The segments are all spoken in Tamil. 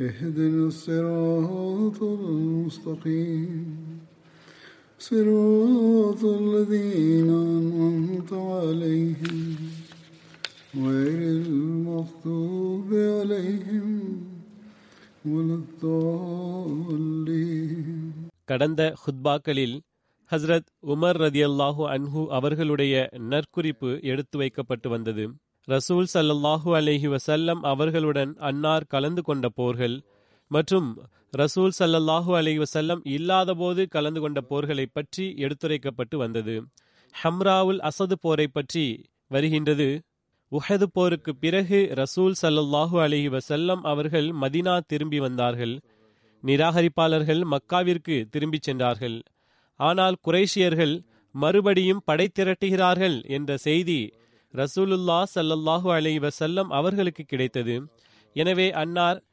اهدنا الصراط المستقيم صراط الذين أنعمت عليهم غير المغضوب عليهم ولا الضالين கடந்த ஹுத்பாக்களில் ஹஸ்ரத் உமர் ரதியல்லாஹு அன்ஹு அவர்களுடைய நற்குறிப்பு எடுத்து வைக்கப்பட்டு வந்தது ரசூல் சல்லல்லாஹு அலைஹி வசல்லம் அவர்களுடன் அன்னார் கலந்து கொண்ட போர்கள் மற்றும் ரசூல் சல்லல்லாஹு அலைஹி வசல்லம் இல்லாதபோது கலந்து கொண்ட போர்களை பற்றி எடுத்துரைக்கப்பட்டு வந்தது. ஹம்ராவுல் அசது போரை பற்றி வருகின்றது. உஹது போருக்கு பிறகு ரசூல் சல்லல்லாஹு அலஹி வசல்லம் அவர்கள் மதினா திரும்பி வந்தார்கள். நிராகரிப்பாளர்கள் மக்காவிற்கு திரும்பிச் சென்றார்கள். ஆனால் குறைஷியர்கள் மறுபடியும் படை திரட்டுகிறார்கள் என்ற செய்தி ரசூலுல்லா சல்லல்லாஹு அலை வசல்லம் அவர்களுக்கு கிடைத்தது. எனவே அன்னார்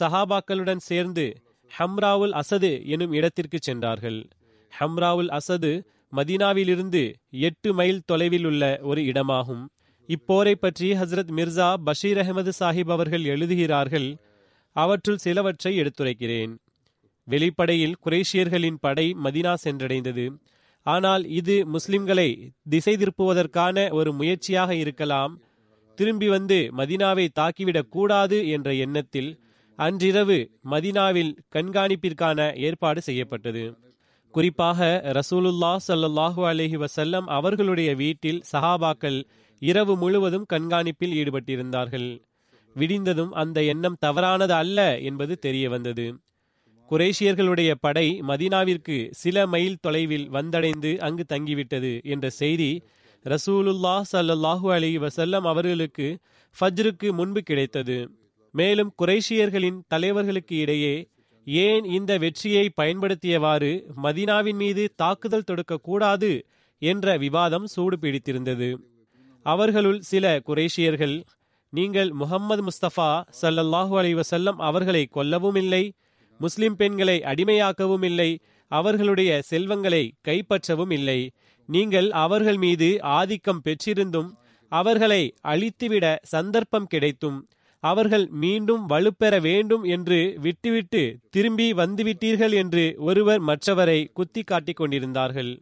சஹாபாக்களுடன் சேர்ந்து ஹம்ராவுல் அசது எனும் இடத்திற்கு சென்றார்கள். ஹம்ராவுல் அசது மதீனாவிலிருந்து எட்டு மைல் தொலைவில் உள்ள ஒரு இடமாகும். இப்போரை பற்றி ஹசரத் மிர்சா பஷீர் அகமது சாஹிப் அவர்கள் எழுதுகிறார்கள். அவற்றுள் சிலவற்றை எடுத்துரைக்கிறேன். வெளிப்படையில் குரேஷியர்களின் படை மதினா சென்றடைந்தது. ஆனால் இது முஸ்லிம்களை திசை திருப்புவதற்கான ஒரு முயற்சியாக இருக்கலாம். திரும்பி வந்து மதினாவை தாக்கிவிடக் கூடாது என்ற எண்ணத்தில் அன்றிரவு மதினாவில் கண்காணிப்பிற்கான ஏற்பாடு செய்யப்பட்டது. குறிப்பாக ரசூலுல்லா சல்லாஹூ அலஹி வசல்லம் அவர்களுடைய வீட்டில் சஹாபாக்கள் இரவு முழுவதும் கண்காணிப்பில் ஈடுபட்டிருந்தார்கள். விடிந்ததும் அந்த எண்ணம் தவறானது அல்ல என்பது தெரிய வந்தது குரேஷியர்களுடைய படை மதீனாவிற்கு சில மைல் தொலைவில் வந்தடைந்து அங்கு தங்கிவிட்டது என்ற செய்தி ரசூலுல்லா சல்லாஹூ அலி வசல்லம் அவர்களுக்கு ஃபஜ்ருக்கு முன்பு கிடைத்தது. மேலும் குரேஷியர்களின் தலைவர்களுக்கு இடையே ஏன் இந்த வெற்றியை பயன்படுத்தியவாறு மதீனாவின் மீது தாக்குதல் தொடுக்கக்கூடாது என்ற விவாதம் சூடு பிடித்திருந்தது அவர்களுள் சில குரேஷியர்கள் நீங்கள் முகம்மது முஸ்தபா சல்லல்லாஹூ அலி வசல்லம் அவர்களை கொல்லவும் இல்லை முஸ்லிம் பெண்களை அடிமையாக்கவும் இல்லை அவர்களுடைய செல்வங்களை கைப்பற்றவும் இல்லை. நீங்கள் அவர்கள் மீது ஆதிக்கம் பெற்றிருந்தும் அவர்களை அழித்துவிட சந்தர்ப்பம் கிடைத்தும் அவர்கள் மீண்டும் வலுப்பெற வேண்டும் என்று விட்டுவிட்டு திரும்பி வந்துவிட்டீர்கள் என்று ஒருவர் மற்றவரை குத்தி காட்டிக் கொண்டிருந்தார்கள்.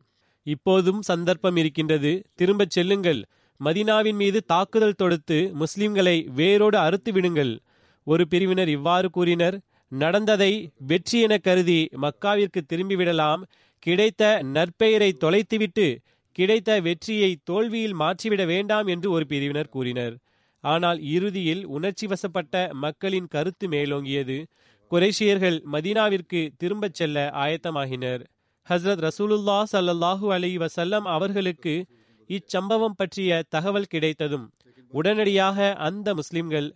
இப்போதும் சந்தர்ப்பம் இருக்கின்றது. திரும்பச் செல்லுங்கள். மதினாவின் மீது தாக்குதல் தொடுத்து முஸ்லிம்களை வேரோடு அறுத்து விடுங்கள் ஒரு பிரிவினர் இவ்வாறு கூறினர் நடந்ததை வெற்றி என கருதி மக்காவிற்கு திரும்பிவிடலாம் கிடைத்த நற்பெயரை தொலைத்துவிட்டு கிடைத்த வெற்றியை தோல்வியில் மாற்றிவிட வேண்டாம் என்று ஒரு பிரிவினர் கூறினர். ஆனால் இறுதியில் உணர்ச்சி வசப்பட்ட மக்களின் கருத்து மேலோங்கியது. குரேஷியர்கள் மதீனாவிற்கு திரும்பச் செல்ல ஆயத்தமாகினர். ஹசரத் ரசூலுல்லா சல்லாஹூ அலி வசல்லம் அவர்களுக்கு இச்சம்பவம் பற்றிய தகவல் கிடைத்ததும் உடனடியாக அந்த முஸ்லிம்கள்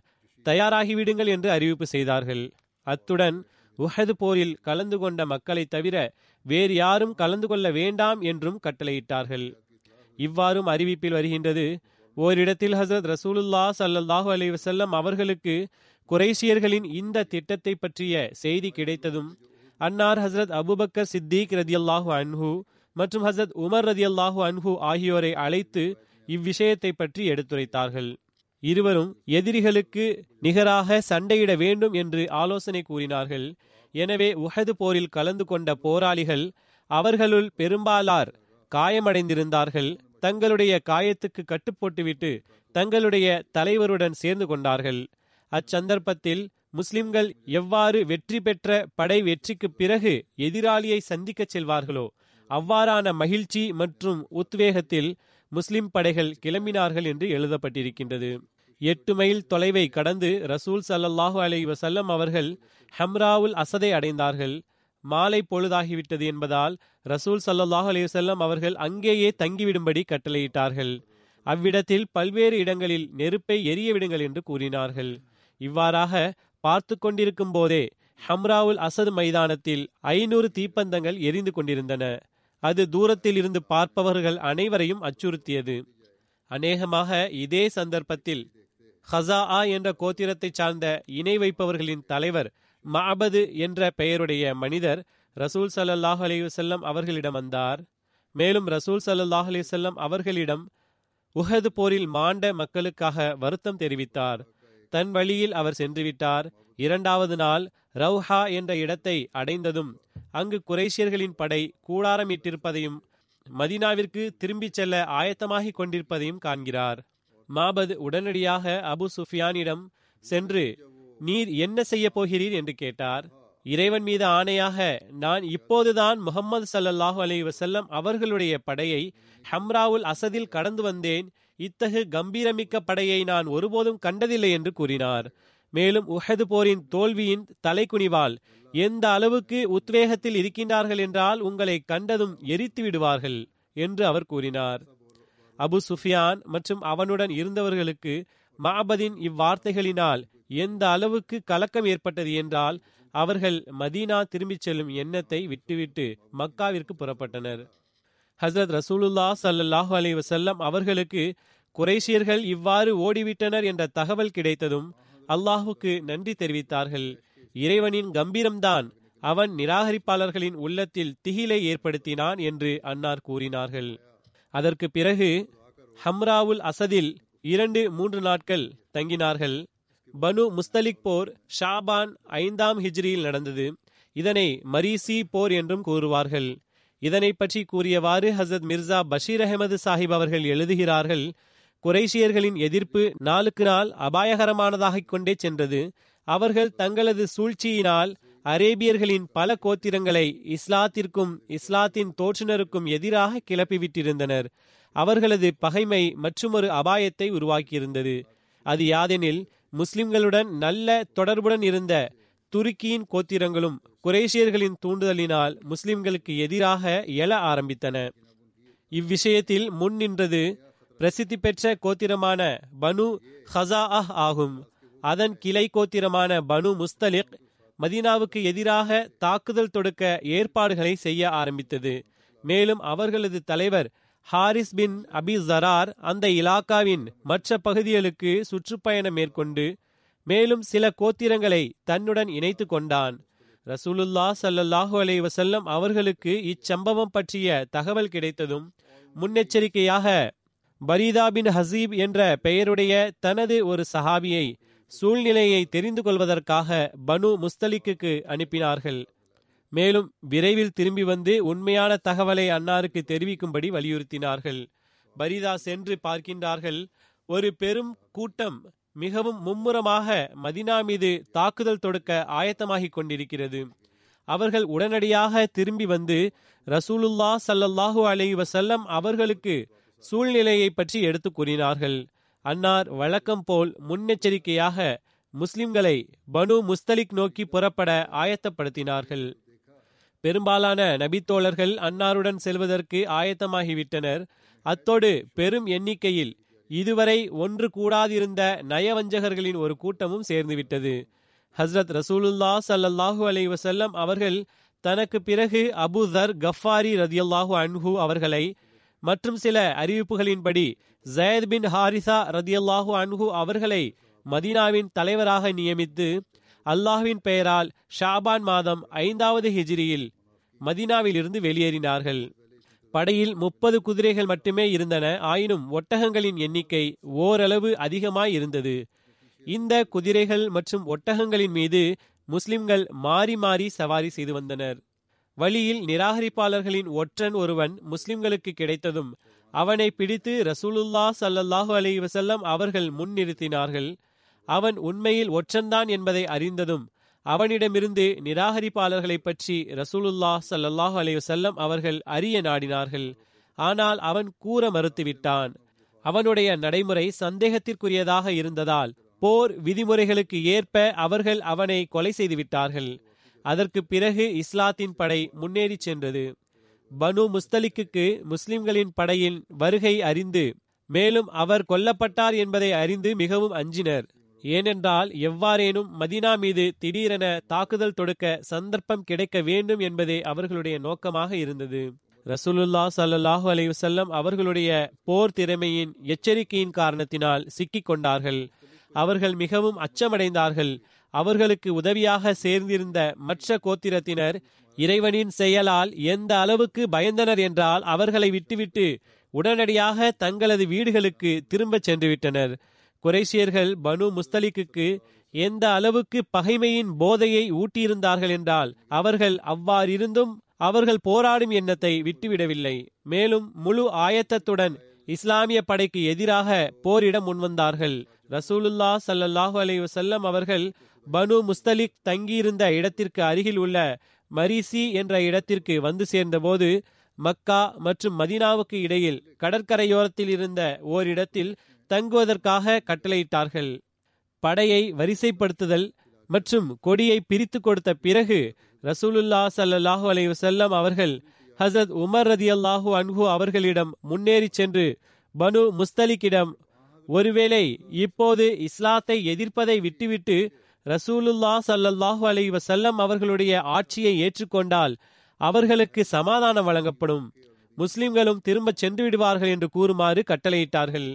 தயாராகிவிடுங்கள் என்று அறிவிப்பு செய்தார்கள். அத்துடன் உஹது போரில் கலந்து கொண்ட மக்களை தவிர வேறு யாரும் கலந்து கொள்ள வேண்டாம் என்றும் கட்டளையிட்டார்கள். இவ்வாறும் அறிவிப்பில் வருகின்றது ஓரிடத்தில் ஹசரத் ரசூலுல்லா சல்லாஹூ அலி வசல்லம் அவர்களுக்கு குரேஷியர்களின் இந்த திட்டத்தை பற்றிய செய்தி கிடைத்ததும் அன்னார் ஹசரத் அபுபக்கர் சித்திக் ரதியல்லாஹு அன்ஹு மற்றும் ஹசரத் உமர் ரதியல்லாஹு அன்ஹு ஆகியோரை அழைத்து இவ்விஷயத்தை பற்றி எடுத்துரைத்தார்கள். இருவரும் எதிரிகளுக்கு நிகராக சண்டையிட வேண்டும் என்று ஆலோசனை கூறினார்கள். எனவே உஹது போரில் கலந்து கொண்ட போராளிகள் அவர்களுள் பெரும்பாலார் காயமடைந்திருந்தார்கள். தங்களுடைய காயத்துக்கு கட்டுப்போட்டுவிட்டு தங்களுடைய தலைவருடன் சேர்ந்து கொண்டார்கள். அச்சந்தர்ப்பத்தில் முஸ்லிம்கள் எவ்வாறு வெற்றி பெற்ற படை வெற்றிக்கு பிறகு எதிராளியை சந்திக்கச் செல்வார்களோ அவ்வாறான மகிழ்ச்சி மற்றும் உத்வேகத்தில் முஸ்லிம் படைகள் கிளம்பினார்கள் என்று எழுதப்பட்டிருக்கின்றது. எட்டு மைல் தொலைவை கடந்து ரசூல் சல்லல்லாஹு அலை வசல்லம் அவர்கள் ஹம்ராவுல் அசதை அடைந்தார்கள். மாலை பொழுதாகிவிட்டது என்பதால் ரசூல் சல்லல்லாஹு அலி வசல்லம் அவர்கள் அங்கேயே தங்கிவிடும்படி கட்டளையிட்டார்கள். அவ்விடத்தில் பல்வேறு இடங்களில் நெருப்பை எரியவிடுங்கள் என்று கூறினார்கள். இவ்வாறாக பார்த்து கொண்டிருக்கும் போதே ஹம்ராவுல் அசது மைதானத்தில் ஐநூறு தீப்பந்தங்கள் எரிந்து கொண்டிருந்தன. அது தூரத்தில் இருந்து பார்ப்பவர்கள் அனைவரையும் அச்சுறுத்தியது. அநேகமாக இதே சந்தர்ப்பத்தில் ஹசா என்ற கோத்திரத்தைச் சார்ந்த இணை வைப்பவர்களின் தலைவர் மாபது என்ற பெயருடைய மனிதர் ரசூல் சல்லாஹ் அலி அவர்களிடம் வந்தார். மேலும் ரசூல் சல்லாஹ் அலி அவர்களிடம் உஹது போரில் மாண்ட மக்களுக்காக வருத்தம் தெரிவித்தார். தன் வழியில் அவர் சென்றுவிட்டார். இரண்டாவது நாள் ரவுஹா என்ற இடத்தை அடைந்ததும் அங்கு குரேஷியர்களின் படை கூடாரமிட்டிருப்பதையும் மதினாவிற்கு திரும்பிச் செல்ல ஆயத்தமாகிக் கொண்டிருப்பதையும் காண்கிறார். மாபது உடனடியாக அபு சுஃபியானிடம் சென்று நீர் என்ன செய்ய போகிறீர்? என்று கேட்டார். இறைவன் மீது ஆணையாக நான் இப்போதுதான் முகமது சல்லல்லாஹு அலி வசல்லம் அவர்களுடைய படையை ஹம்ராவுல் அசதில் கடந்து வந்தேன். இத்தகு கம்பீரமிக்க படையை நான் ஒருபோதும் கண்டதில்லை என்று கூறினார். மேலும் உஹது போரின் தோல்வியின் தலைக்குனிவால் எந்த அளவுக்கு உத்வேகத்தில் இருக்கின்றார்கள் என்றால் உங்களை கண்டதும் எரித்து விடுவார்கள் என்று அவர் கூறினார். அபு சுஃபியான் மற்றும் அவனுடன் இருந்தவர்களுக்கு மாபதின் இவ்வார்த்தைகளினால் எந்த அளவுக்கு கலக்கம் ஏற்பட்டது என்றால் அவர்கள் மதீனா திரும்பிச் செல்லும் எண்ணத்தை விட்டுவிட்டு மக்காவிற்கு புறப்பட்டனர். ஹசரத் ரசூலுல்லா சல்லாஹு அலி வசல்லம் அவர்களுக்கு குறைஷியர்கள் இவ்வாறு ஓடிவிட்டனர் என்ற தகவல் கிடைத்ததும் அல்லாஹுக்கு நன்றி தெரிவித்தார்கள். இறைவனின் கம்பீரம்தான் அவன் நிராகரிப்பாளர்களின் உள்ளத்தில் திகிலை ஏற்படுத்தினான் என்று அன்னார் கூறினார்கள். அதற்கு பிறகு ஹம்ராவுல் அசதில் இரண்டு மூன்று நாட்கள் தங்கினார்கள். பனு முஸ்தலிக் போர் ஷாபான் ஐந்தாம் ஹிஜ்ரியில் நடந்தது. இதனை மரீசி போர் என்றும் கூறுவார்கள். இதனை பற்றி கூறியவாறு ஹசரத் மிர்சா பஷீர் அஹமது சாஹிப் அவர்கள் எழுதுகிறார்கள் குறைஷியர்களின் எதிர்ப்பு நாளுக்கு நாள் அபாயகரமானதாகிக் கொண்டே சென்றது. அவர்கள் தங்களது சூழ்ச்சியினால் அரேபியர்களின் பல கோத்திரங்களை இஸ்லாத்திற்கும் இஸ்லாத்தின் தோற்றுனருக்கும் எதிராக கிளப்பிவிட்டிருந்தனர். அவர்களது பகைமை மற்றுமொரு அபாயத்தை உருவாக்கியிருந்தது. அது யாதெனில் முஸ்லிம்களுடன் நல்ல தொடர்புடன் இருந்த துருக்கியின் கோத்திரங்களும் குரேஷியர்களின் தூண்டுதலினால் முஸ்லிம்களுக்கு எதிராக எழ ஆரம்பித்தன. இவ்விஷயத்தில் முன் நின்றது பிரசித்தி பெற்ற கோத்திரமான பனு ஹசா அஹ் ஆகும். அதன் கிளை கோத்திரமான பனு முஸ்தலிக் மதீனாவுக்கு எதிராக தாக்குதல் தொடுக்க ஏற்பாடுகளை செய்ய ஆரம்பித்தது. மேலும் அவர்களது தலைவர் ஹாரிஸ் பின் அபி ஜரார் அந்த இலாக்காவின் மற்ற பகுதிகளுக்கு சுற்றுப்பயணம் மேற்கொண்டு மேலும் சில கோத்திரங்களை தன்னுடன் இணைத்து கொண்டான். ரசூலுல்லா சல்லல்லாஹு அலை வசல்லம் அவர்களுக்கு இச்சம்பவம் பற்றிய தகவல் கிடைத்ததும் முன்னெச்சரிக்கையாக பரீதா பின் ஹசீப் என்ற பெயருடைய தனது ஒரு சஹாபியை சூழ்நிலையை தெரிந்து கொள்வதற்காக பனு முஸ்தலிக்கு அனுப்பினார்கள். மேலும் விரைவில் திரும்பி வந்து உண்மையான தகவலை அன்னாருக்கு தெரிவிக்கும்படி வலியுறுத்தினார்கள். பரிதா சென்று பார்க்கின்றார்கள் ஒரு பெரும் கூட்டம் மிகவும் மும்முரமாக மதினா மீது தாக்குதல் தொடுக்க ஆயத்தமாகிக் கொண்டிருக்கிறது. அவர்கள் உடனடியாக திரும்பி வந்து ரசூலுல்லா சல்லல்லாஹு அலை வசல்லம் அவர்களுக்கு சூழ்நிலையை பற்றி எடுத்து கூறினார்கள். அன்னார் வழக்கம் போல் முன்னெச்சரிக்கையாக முஸ்லிம்களை பனு முஸ்தலிக் நோக்கி புறப்பட ஆயத்தப்படுத்தினார்கள். பெரும்பாலான நபித்தோழர்கள் அன்னாருடன் செல்வதற்கு ஆயத்தமாகிவிட்டனர். அத்தோடு பெரும் எண்ணிக்கையில் இதுவரை ஒன்று கூடாதிருந்த நயவஞ்சகர்களின் ஒரு கூட்டமும் சேர்ந்துவிட்டது. ஹஸ்ரத் ரசூலுல்லா சல்லல்லாஹு அலை வசல்லம் அவர்கள் தனக்கு பிறகு அபு தர் கஃபாரி ரதியல்லாஹு அன்ஹு அவர்களை மற்றும் சில அறிவிப்புகளின்படி ஜயத் பின் ஹாரிசா ரதியல்லாஹு அன்ஹு அவர்களை மதீனாவின் தலைவராக நியமித்து அல்லாஹ்வின் பெயரால் ஷாபான் மாதம் ஐந்தாவது ஹிஜ்ரியில் மதீனாவிலிருந்து வெளியேறினார்கள். படையில் முப்பது குதிரைகள் மட்டுமே இருந்தன. ஆயினும் ஒட்டகங்களின் எண்ணிக்கை ஓரளவு அதிகமாய் இருந்தது. இந்த குதிரைகள் மற்றும் ஒட்டகங்களின் மீது முஸ்லிம்கள் மாறி மாறி சவாரி செய்து வந்தனர். வழியில் நிராகரிப்பாளர்களின் ஒற்றன் ஒருவன் முஸ்லிம்களுக்கு கிடைத்ததும் அவனை பிடித்து ரசூலுல்லா சல்லல்லாஹு அலி வசல்லம் அவர்கள் முன்னிறுத்தினார்கள். அவன் உண்மையில் ஒற்றன்தான் என்பதை அறிந்ததும் அவனிடமிருந்து நிராகரிப்பாளர்களைப் பற்றி ரசூலுல்லா சல்லாஹூ அலைஹி செல்லம் அவர்கள் அறிய நாடினார்கள். ஆனால் அவன் கூற மறுத்துவிட்டான். அவனுடைய நடைமுறை சந்தேகத்திற்குரியதாக இருந்ததால் போர் விதிமுறைகளுக்கு ஏற்ப அவர்கள் அவனை கொலை செய்துவிட்டார்கள். அதற்கு பிறகு இஸ்லாத்தின் படை முன்னேறி சென்றது. பனு முஸ்தலிக்கு முஸ்லிம்களின் படையின் வருகை அறிந்து மேலும் அவர் கொல்லப்பட்டார் என்பதை அறிந்து மிகவும் அஞ்சினர். ஏனென்றால் எவ்வாறேனும் மதினா மீது திடீரென தாக்குதல் தொடுக்க சந்தர்ப்பம் கிடைக்க வேண்டும் என்பதே அவர்களுடைய நோக்கமாக இருந்தது. ரசூலுல்லா சல்லாஹூ அலைஹி வஸல்லம் அவர்களுடைய போர் திறமையின் எச்சரிக்கையின் காரணத்தினால் சிக்கிக் கொண்டார்கள். அவர்கள் மிகவும் அச்சமடைந்தார்கள். அவர்களுக்கு உதவியாக சேர்ந்திருந்த மற்ற கோத்திரத்தினர் இறைவனின் செயலால் எந்த அளவுக்கு பயந்தனர் என்றால் அவர்களை விட்டுவிட்டு உடனடியாக தங்களது வீடுகளுக்கு திரும்பச் சென்றுவிட்டனர். விட்டனர் குறைசியர்கள் பனு முஸ்தலிக்கு எந்த அளவுக்கு பகைமையின் போதையை ஊட்டியிருந்தார்கள் என்றால் அவர்கள் அவ்வாறிருந்தும் அவர்கள் போராடும் எண்ணத்தை விட்டுவிடவில்லை. மேலும் முழு ஆயத்தத்துடன் இஸ்லாமிய படைக்கு எதிராக போரிட முன்வந்தார்கள். ரசூலுல்லா சல்லல்லாஹு அலி வசல்லம் அவர்கள் பனு முஸ்தலிக் தங்கியிருந்த இடத்திற்கு அருகில் உள்ள மரிசி என்ற இடத்திற்கு வந்து சேர்ந்தபோது மக்கா மற்றும் மதீனாவுக்கு இடையில் கடற்கரையோரத்தில் இருந்த ஓரிடத்தில் தங்குவதற்காக கட்டளையிட்டார்கள். படையை வரிசைப்படுத்துதல் மற்றும் கொடியை பிரித்து கொடுத்த பிறகு ரசூலுல்லா சல்லாஹூ அலைஹி செல்லம் அவர்கள் ஹசத் உமர் ரதியல்லாஹு அன்ஹு அவர்களிடம் முன்னேறி சென்று பனு முஸ்தலிக்கிடம் ஒருவேளை இப்போது இஸ்லாத்தை எதிர்ப்பதை விட்டுவிட்டு ரசூலுல்லா சல்லல்லாஹு அலி வசல்லம் அவர்களுடைய ஆட்சியை ஏற்றுக்கொண்டால் அவர்களுக்கு சமாதானம் வழங்கப்படும். முஸ்லிம்களும் திரும்ப சென்று விடுவார்கள் என்று கூறுமாறு கட்டளையிட்டார்கள்.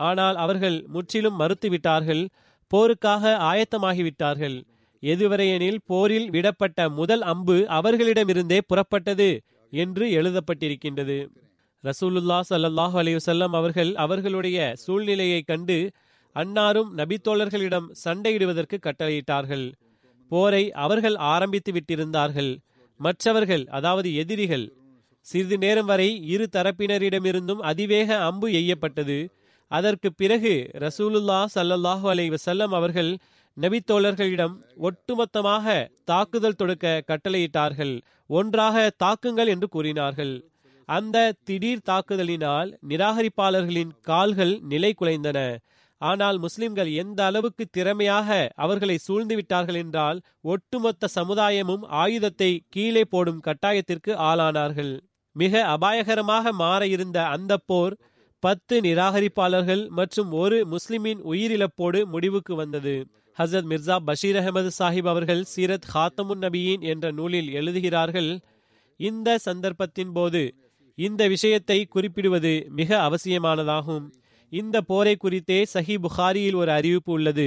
ஆனால் அவர்கள் முற்றிலும் மறுத்துவிட்டார்கள் போருக்காக ஆயத்தமாகிவிட்டார்கள். எதுவரையெனில் போரில் விடப்பட்ட முதல் அம்பு அவர்களிடமிருந்தே புறப்பட்டது என்று எழுதப்பட்டிருக்கின்றது. ரசூலுல்லா சல்லாஹ் அலையுசல்லம் அவர்கள் அவர்களுடைய சூழ்நிலையை கண்டு அன்னாரும் நபித்தோழர்களிடம் சண்டையிடுவதற்கு கட்டளையிட்டார்கள். போரை அவர்கள் ஆரம்பித்து விட்டிருந்தார்கள். மற்றவர்கள் அதாவது எதிரிகள் சிறிது நேரம் வரை இரு தரப்பினரிடமிருந்தும் அதிவேக அம்பு எய்யப்பட்டது. அதற்கு பிறகு ரசூலுல்லா சல்லல்லாஹு அலை வசல்லம் அவர்கள் நபித்தோழர்களிடம் ஒட்டுமொத்தமாக தாக்குதல் தொடுக்க கட்டளையிட்டார்கள். ஒன்றாக தாக்குங்கள் என்று கூறினார்கள். அந்த திடீர் தாக்குதலினால் நிராகரிப்பாளர்களின் கால்கள் நிலை குலைந்தன. ஆனால் முஸ்லிம்கள் எந்த அளவுக்கு திறமையாக அவர்களை சூழ்ந்து விட்டார்கள் என்றால் ஒட்டுமொத்த சமுதாயமும் ஆயுதத்தை கீழே போடும் கட்டாயத்திற்கு ஆளானார்கள். மிக அபாயகரமாக மாற இருந்த அந்த போர் பத்து நிராகரிப்பாளர்கள் மற்றும் ஒரு முஸ்லிமின் உயிரிழப்போடு முடிவுக்கு வந்தது. ஹசரத் மிர்சா பஷீர் அகமது சாஹிப் அவர்கள் சீரத் ஹாத்தமுன் நபியின் என்ற நூலில் எழுதுகிறார்கள் இந்த சந்தர்ப்பத்தின் போது இந்த விஷயத்தை குறிப்பிடுவது மிக அவசியமானதாகும். இந்த போரை குறித்தே சஹி புகாரியில் ஒரு அறிவிப்பு உள்ளது.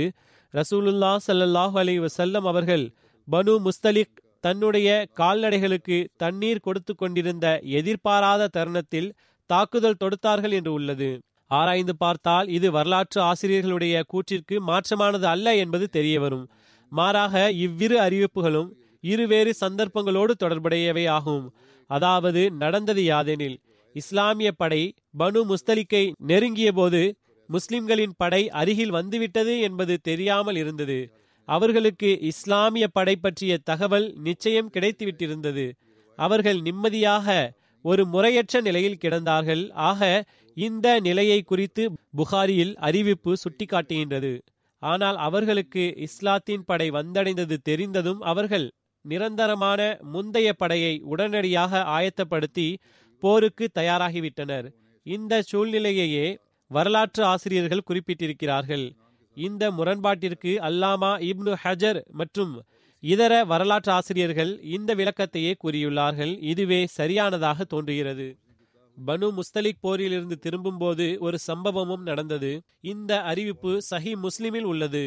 ரசூலுல்லா சல்லாஹூ அலி வசல்லம் அவர்கள் பனு முஸ்தலிக் தன்னுடைய கால்நடைகளுக்கு தண்ணீர் கொடுத்து கொண்டிருந்த எதிர்பாராத தருணத்தில் தாக்குதல் தொடுத்தார்கள் என்று உள்ளது. ஆராய்ந்து பார்த்தால் இது வரலாற்று ஆசிரியர்களுடைய கூற்றிற்கு மாற்றமானது அல்ல என்பது தெரியவரும் மாறாக இவ்விரு அறிவிப்புகளும் இருவேறு சந்தர்ப்பங்களோடு தொடர்புடையவை ஆகும். அதாவது நடந்தது யாதெனில் இஸ்லாமிய படை பனு முஸ்தலிக்கை நெருங்கிய போது முஸ்லிம்களின் படை அருகில் வந்துவிட்டது என்பது தெரியாமல் இருந்தது. அவர்களுக்கு இஸ்லாமிய படை பற்றிய தகவல் நிச்சயம் கிடைத்துவிட்டிருந்தது. அவர்கள் நிம்மதியாக ஒரு முறையற்ற நிலையில் கிடந்தார்கள். ஆக இந்த நிலையை குறித்து புகாரியில் அறிவிப்பு சுட்டிக்காட்டுகின்றது. ஆனால் அவர்களுக்கு இஸ்லாத்தின் படை வந்தடைந்தது தெரிந்ததும் அவர்கள் நிரந்தரமான முந்தைய படையை உடனடியாக ஆயத்தப்படுத்தி போருக்கு தயாராகிவிட்டனர். இந்த சூழ்நிலையையே வரலாற்று ஆசிரியர்கள் குறிப்பிட்டிருக்கிறார்கள். இந்த முரண்பாட்டிற்கு அல்லாமா இப்னு ஹஜர் மற்றும் இதர வரலாற்று ஆசிரியர்கள் இந்த விளக்கத்தையே கூறியுள்ளார்கள். இதுவே சரியானதாக தோன்றுகிறது. பனு முஸ்தலிக் போரிலிருந்து திரும்பும்போது ஒரு சம்பவமும் நடந்தது. இந்த அறிவிப்பு சஹி முஸ்லிமில் உள்ளது.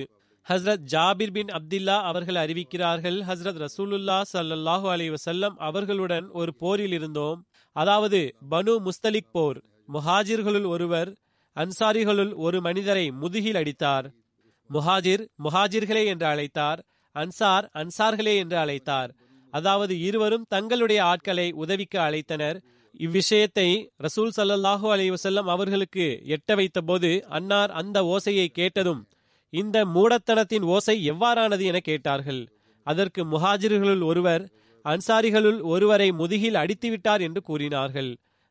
ஹஸ்ரத் ஜாபிர் பின் அப்துல்லா அவர்கள் அறிவிக்கிறார்கள் ஹஸ்ரத் ரசூலுல்லா சல்லாஹூ அலி வசல்லம் அவர்களுடன் ஒரு போரில் இருந்தோம். அதாவது பனு முஸ்தலிக் போர். முஹாஜிர்களுள் ஒருவர் அன்சாரிகளுள் ஒரு மனிதரை முதுகில் அடித்தார். முஹாஜிர் முஹாஜிர்களே என்று அழைத்தார். அன்சார் அன்சார்களே என்று அழைத்தார். அதாவது இருவரும் தங்களுடைய ஆட்களை உதவிக்கு அழைத்தனர். இவ்விஷயத்தை ரசூல் சல்லல்லாஹூ அலி வசல்லம் அவர்களுக்கு எட்ட வைத்த போது அன்னார் அந்த ஓசையை கேட்டதும் இந்த மூடத்தனத்தின் ஓசை எவ்வாறானது என கேட்டார்கள். அதற்கு முஹாஜிர்களுள் ஒருவர் அன்சாரிகளுள் ஒருவரை முதுகில் அடித்துவிட்டார் என்று கூறினார்கள்.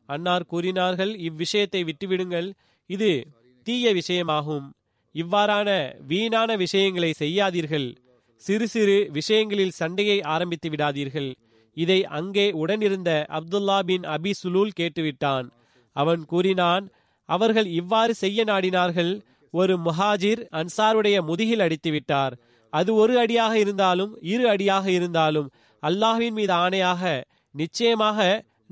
அன்னார் கூறினார்கள் இவ்விஷயத்தை விட்டுவிடுங்கள் இது தீய விஷயமாகும். இவ்வாறான வீணான விஷயங்களை செய்யாதீர்கள். சிறு சிறு விஷயங்களில் சண்டையை ஆரம்பித்து விடாதீர்கள். இதை அங்கே உடனிருந்த அப்துல்லா பின் அபி சுலூல் கேட்டுவிட்டான். அவன் கூறினான் அவர்கள் இவ்வாறு செய்ய நாடினார்கள். ஒரு முஹாஜிர் அன்சாருடைய முதுகில் அடித்து விட்டார். அது ஒரு அடியாக இருந்தாலும் இரு அடியாக இருந்தாலும் அல்லாஹ்வின் மீது ஆணையாக நிச்சயமாக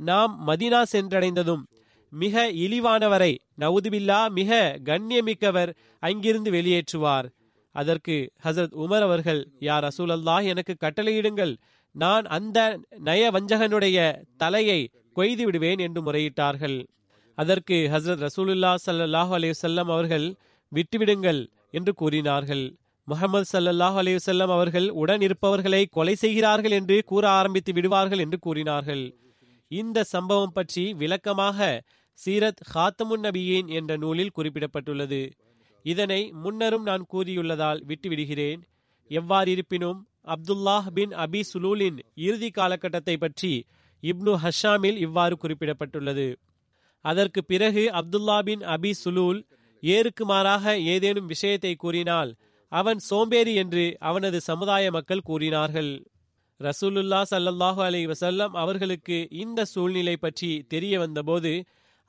நாம் மதினா சென்றடைந்ததும் மிக இழிவானவரை நவுதுபில்லா மிக கண்ணியமிக்கவர் அங்கிருந்து வெளியேற்றுவார். அதற்கு ஹசரத் உமர் அவர்கள் யார் அசூல் அல்லாஹ் எனக்கு கட்டளையிடுங்கள். நான் அந்த நய வஞ்சகனுடைய தலையை கொய்து விடுவேன் என்று முறையிட்டார்கள். அதற்கு ஹசரத் ரசூலுல்லா சல்லாஹூ அலையுசல்லம் அவர்கள் விட்டுவிடுங்கள் என்று கூறினார்கள். முகமது சல்லல்லாஹு அலையுசல்லம் அவர்கள் உடன் இருப்பவர்களை கொலை செய்கிறார்கள் என்று கூற ஆரம்பித்து விடுவார்கள் என்று கூறினார்கள். இந்த சம்பவம் பற்றி விளக்கமாக சீரத் ஹாத்தமுன் நபியின் என்ற நூலில் குறிப்பிடப்பட்டுள்ளது. இதனை முன்னரும் நான் கூறியுள்ளதால் விட்டுவிடுகிறேன். எவ்வாறு இருப்பினும் அப்துல்லாஹ் பின் அபி சுலூலின் இறுதி காலகட்டத்தை பற்றி இப்னு ஹஷாமில் இவ்வாறு குறிப்பிடப்பட்டுள்ளது. அதற்கு பிறகு அப்துல்லா பின் அபி சுலூல் ஏருக்கு மாறாக ஏதேனும் விஷயத்தை கூறினால் அவன் சோம்பேறி என்று அவனது சமுதாய மக்கள் கூறினார்கள். ரசூலுல்லா சல்லல்லாஹு அலி வசல்லம் அவர்களுக்கு இந்த சூழ்நிலை பற்றி தெரிய வந்தபோது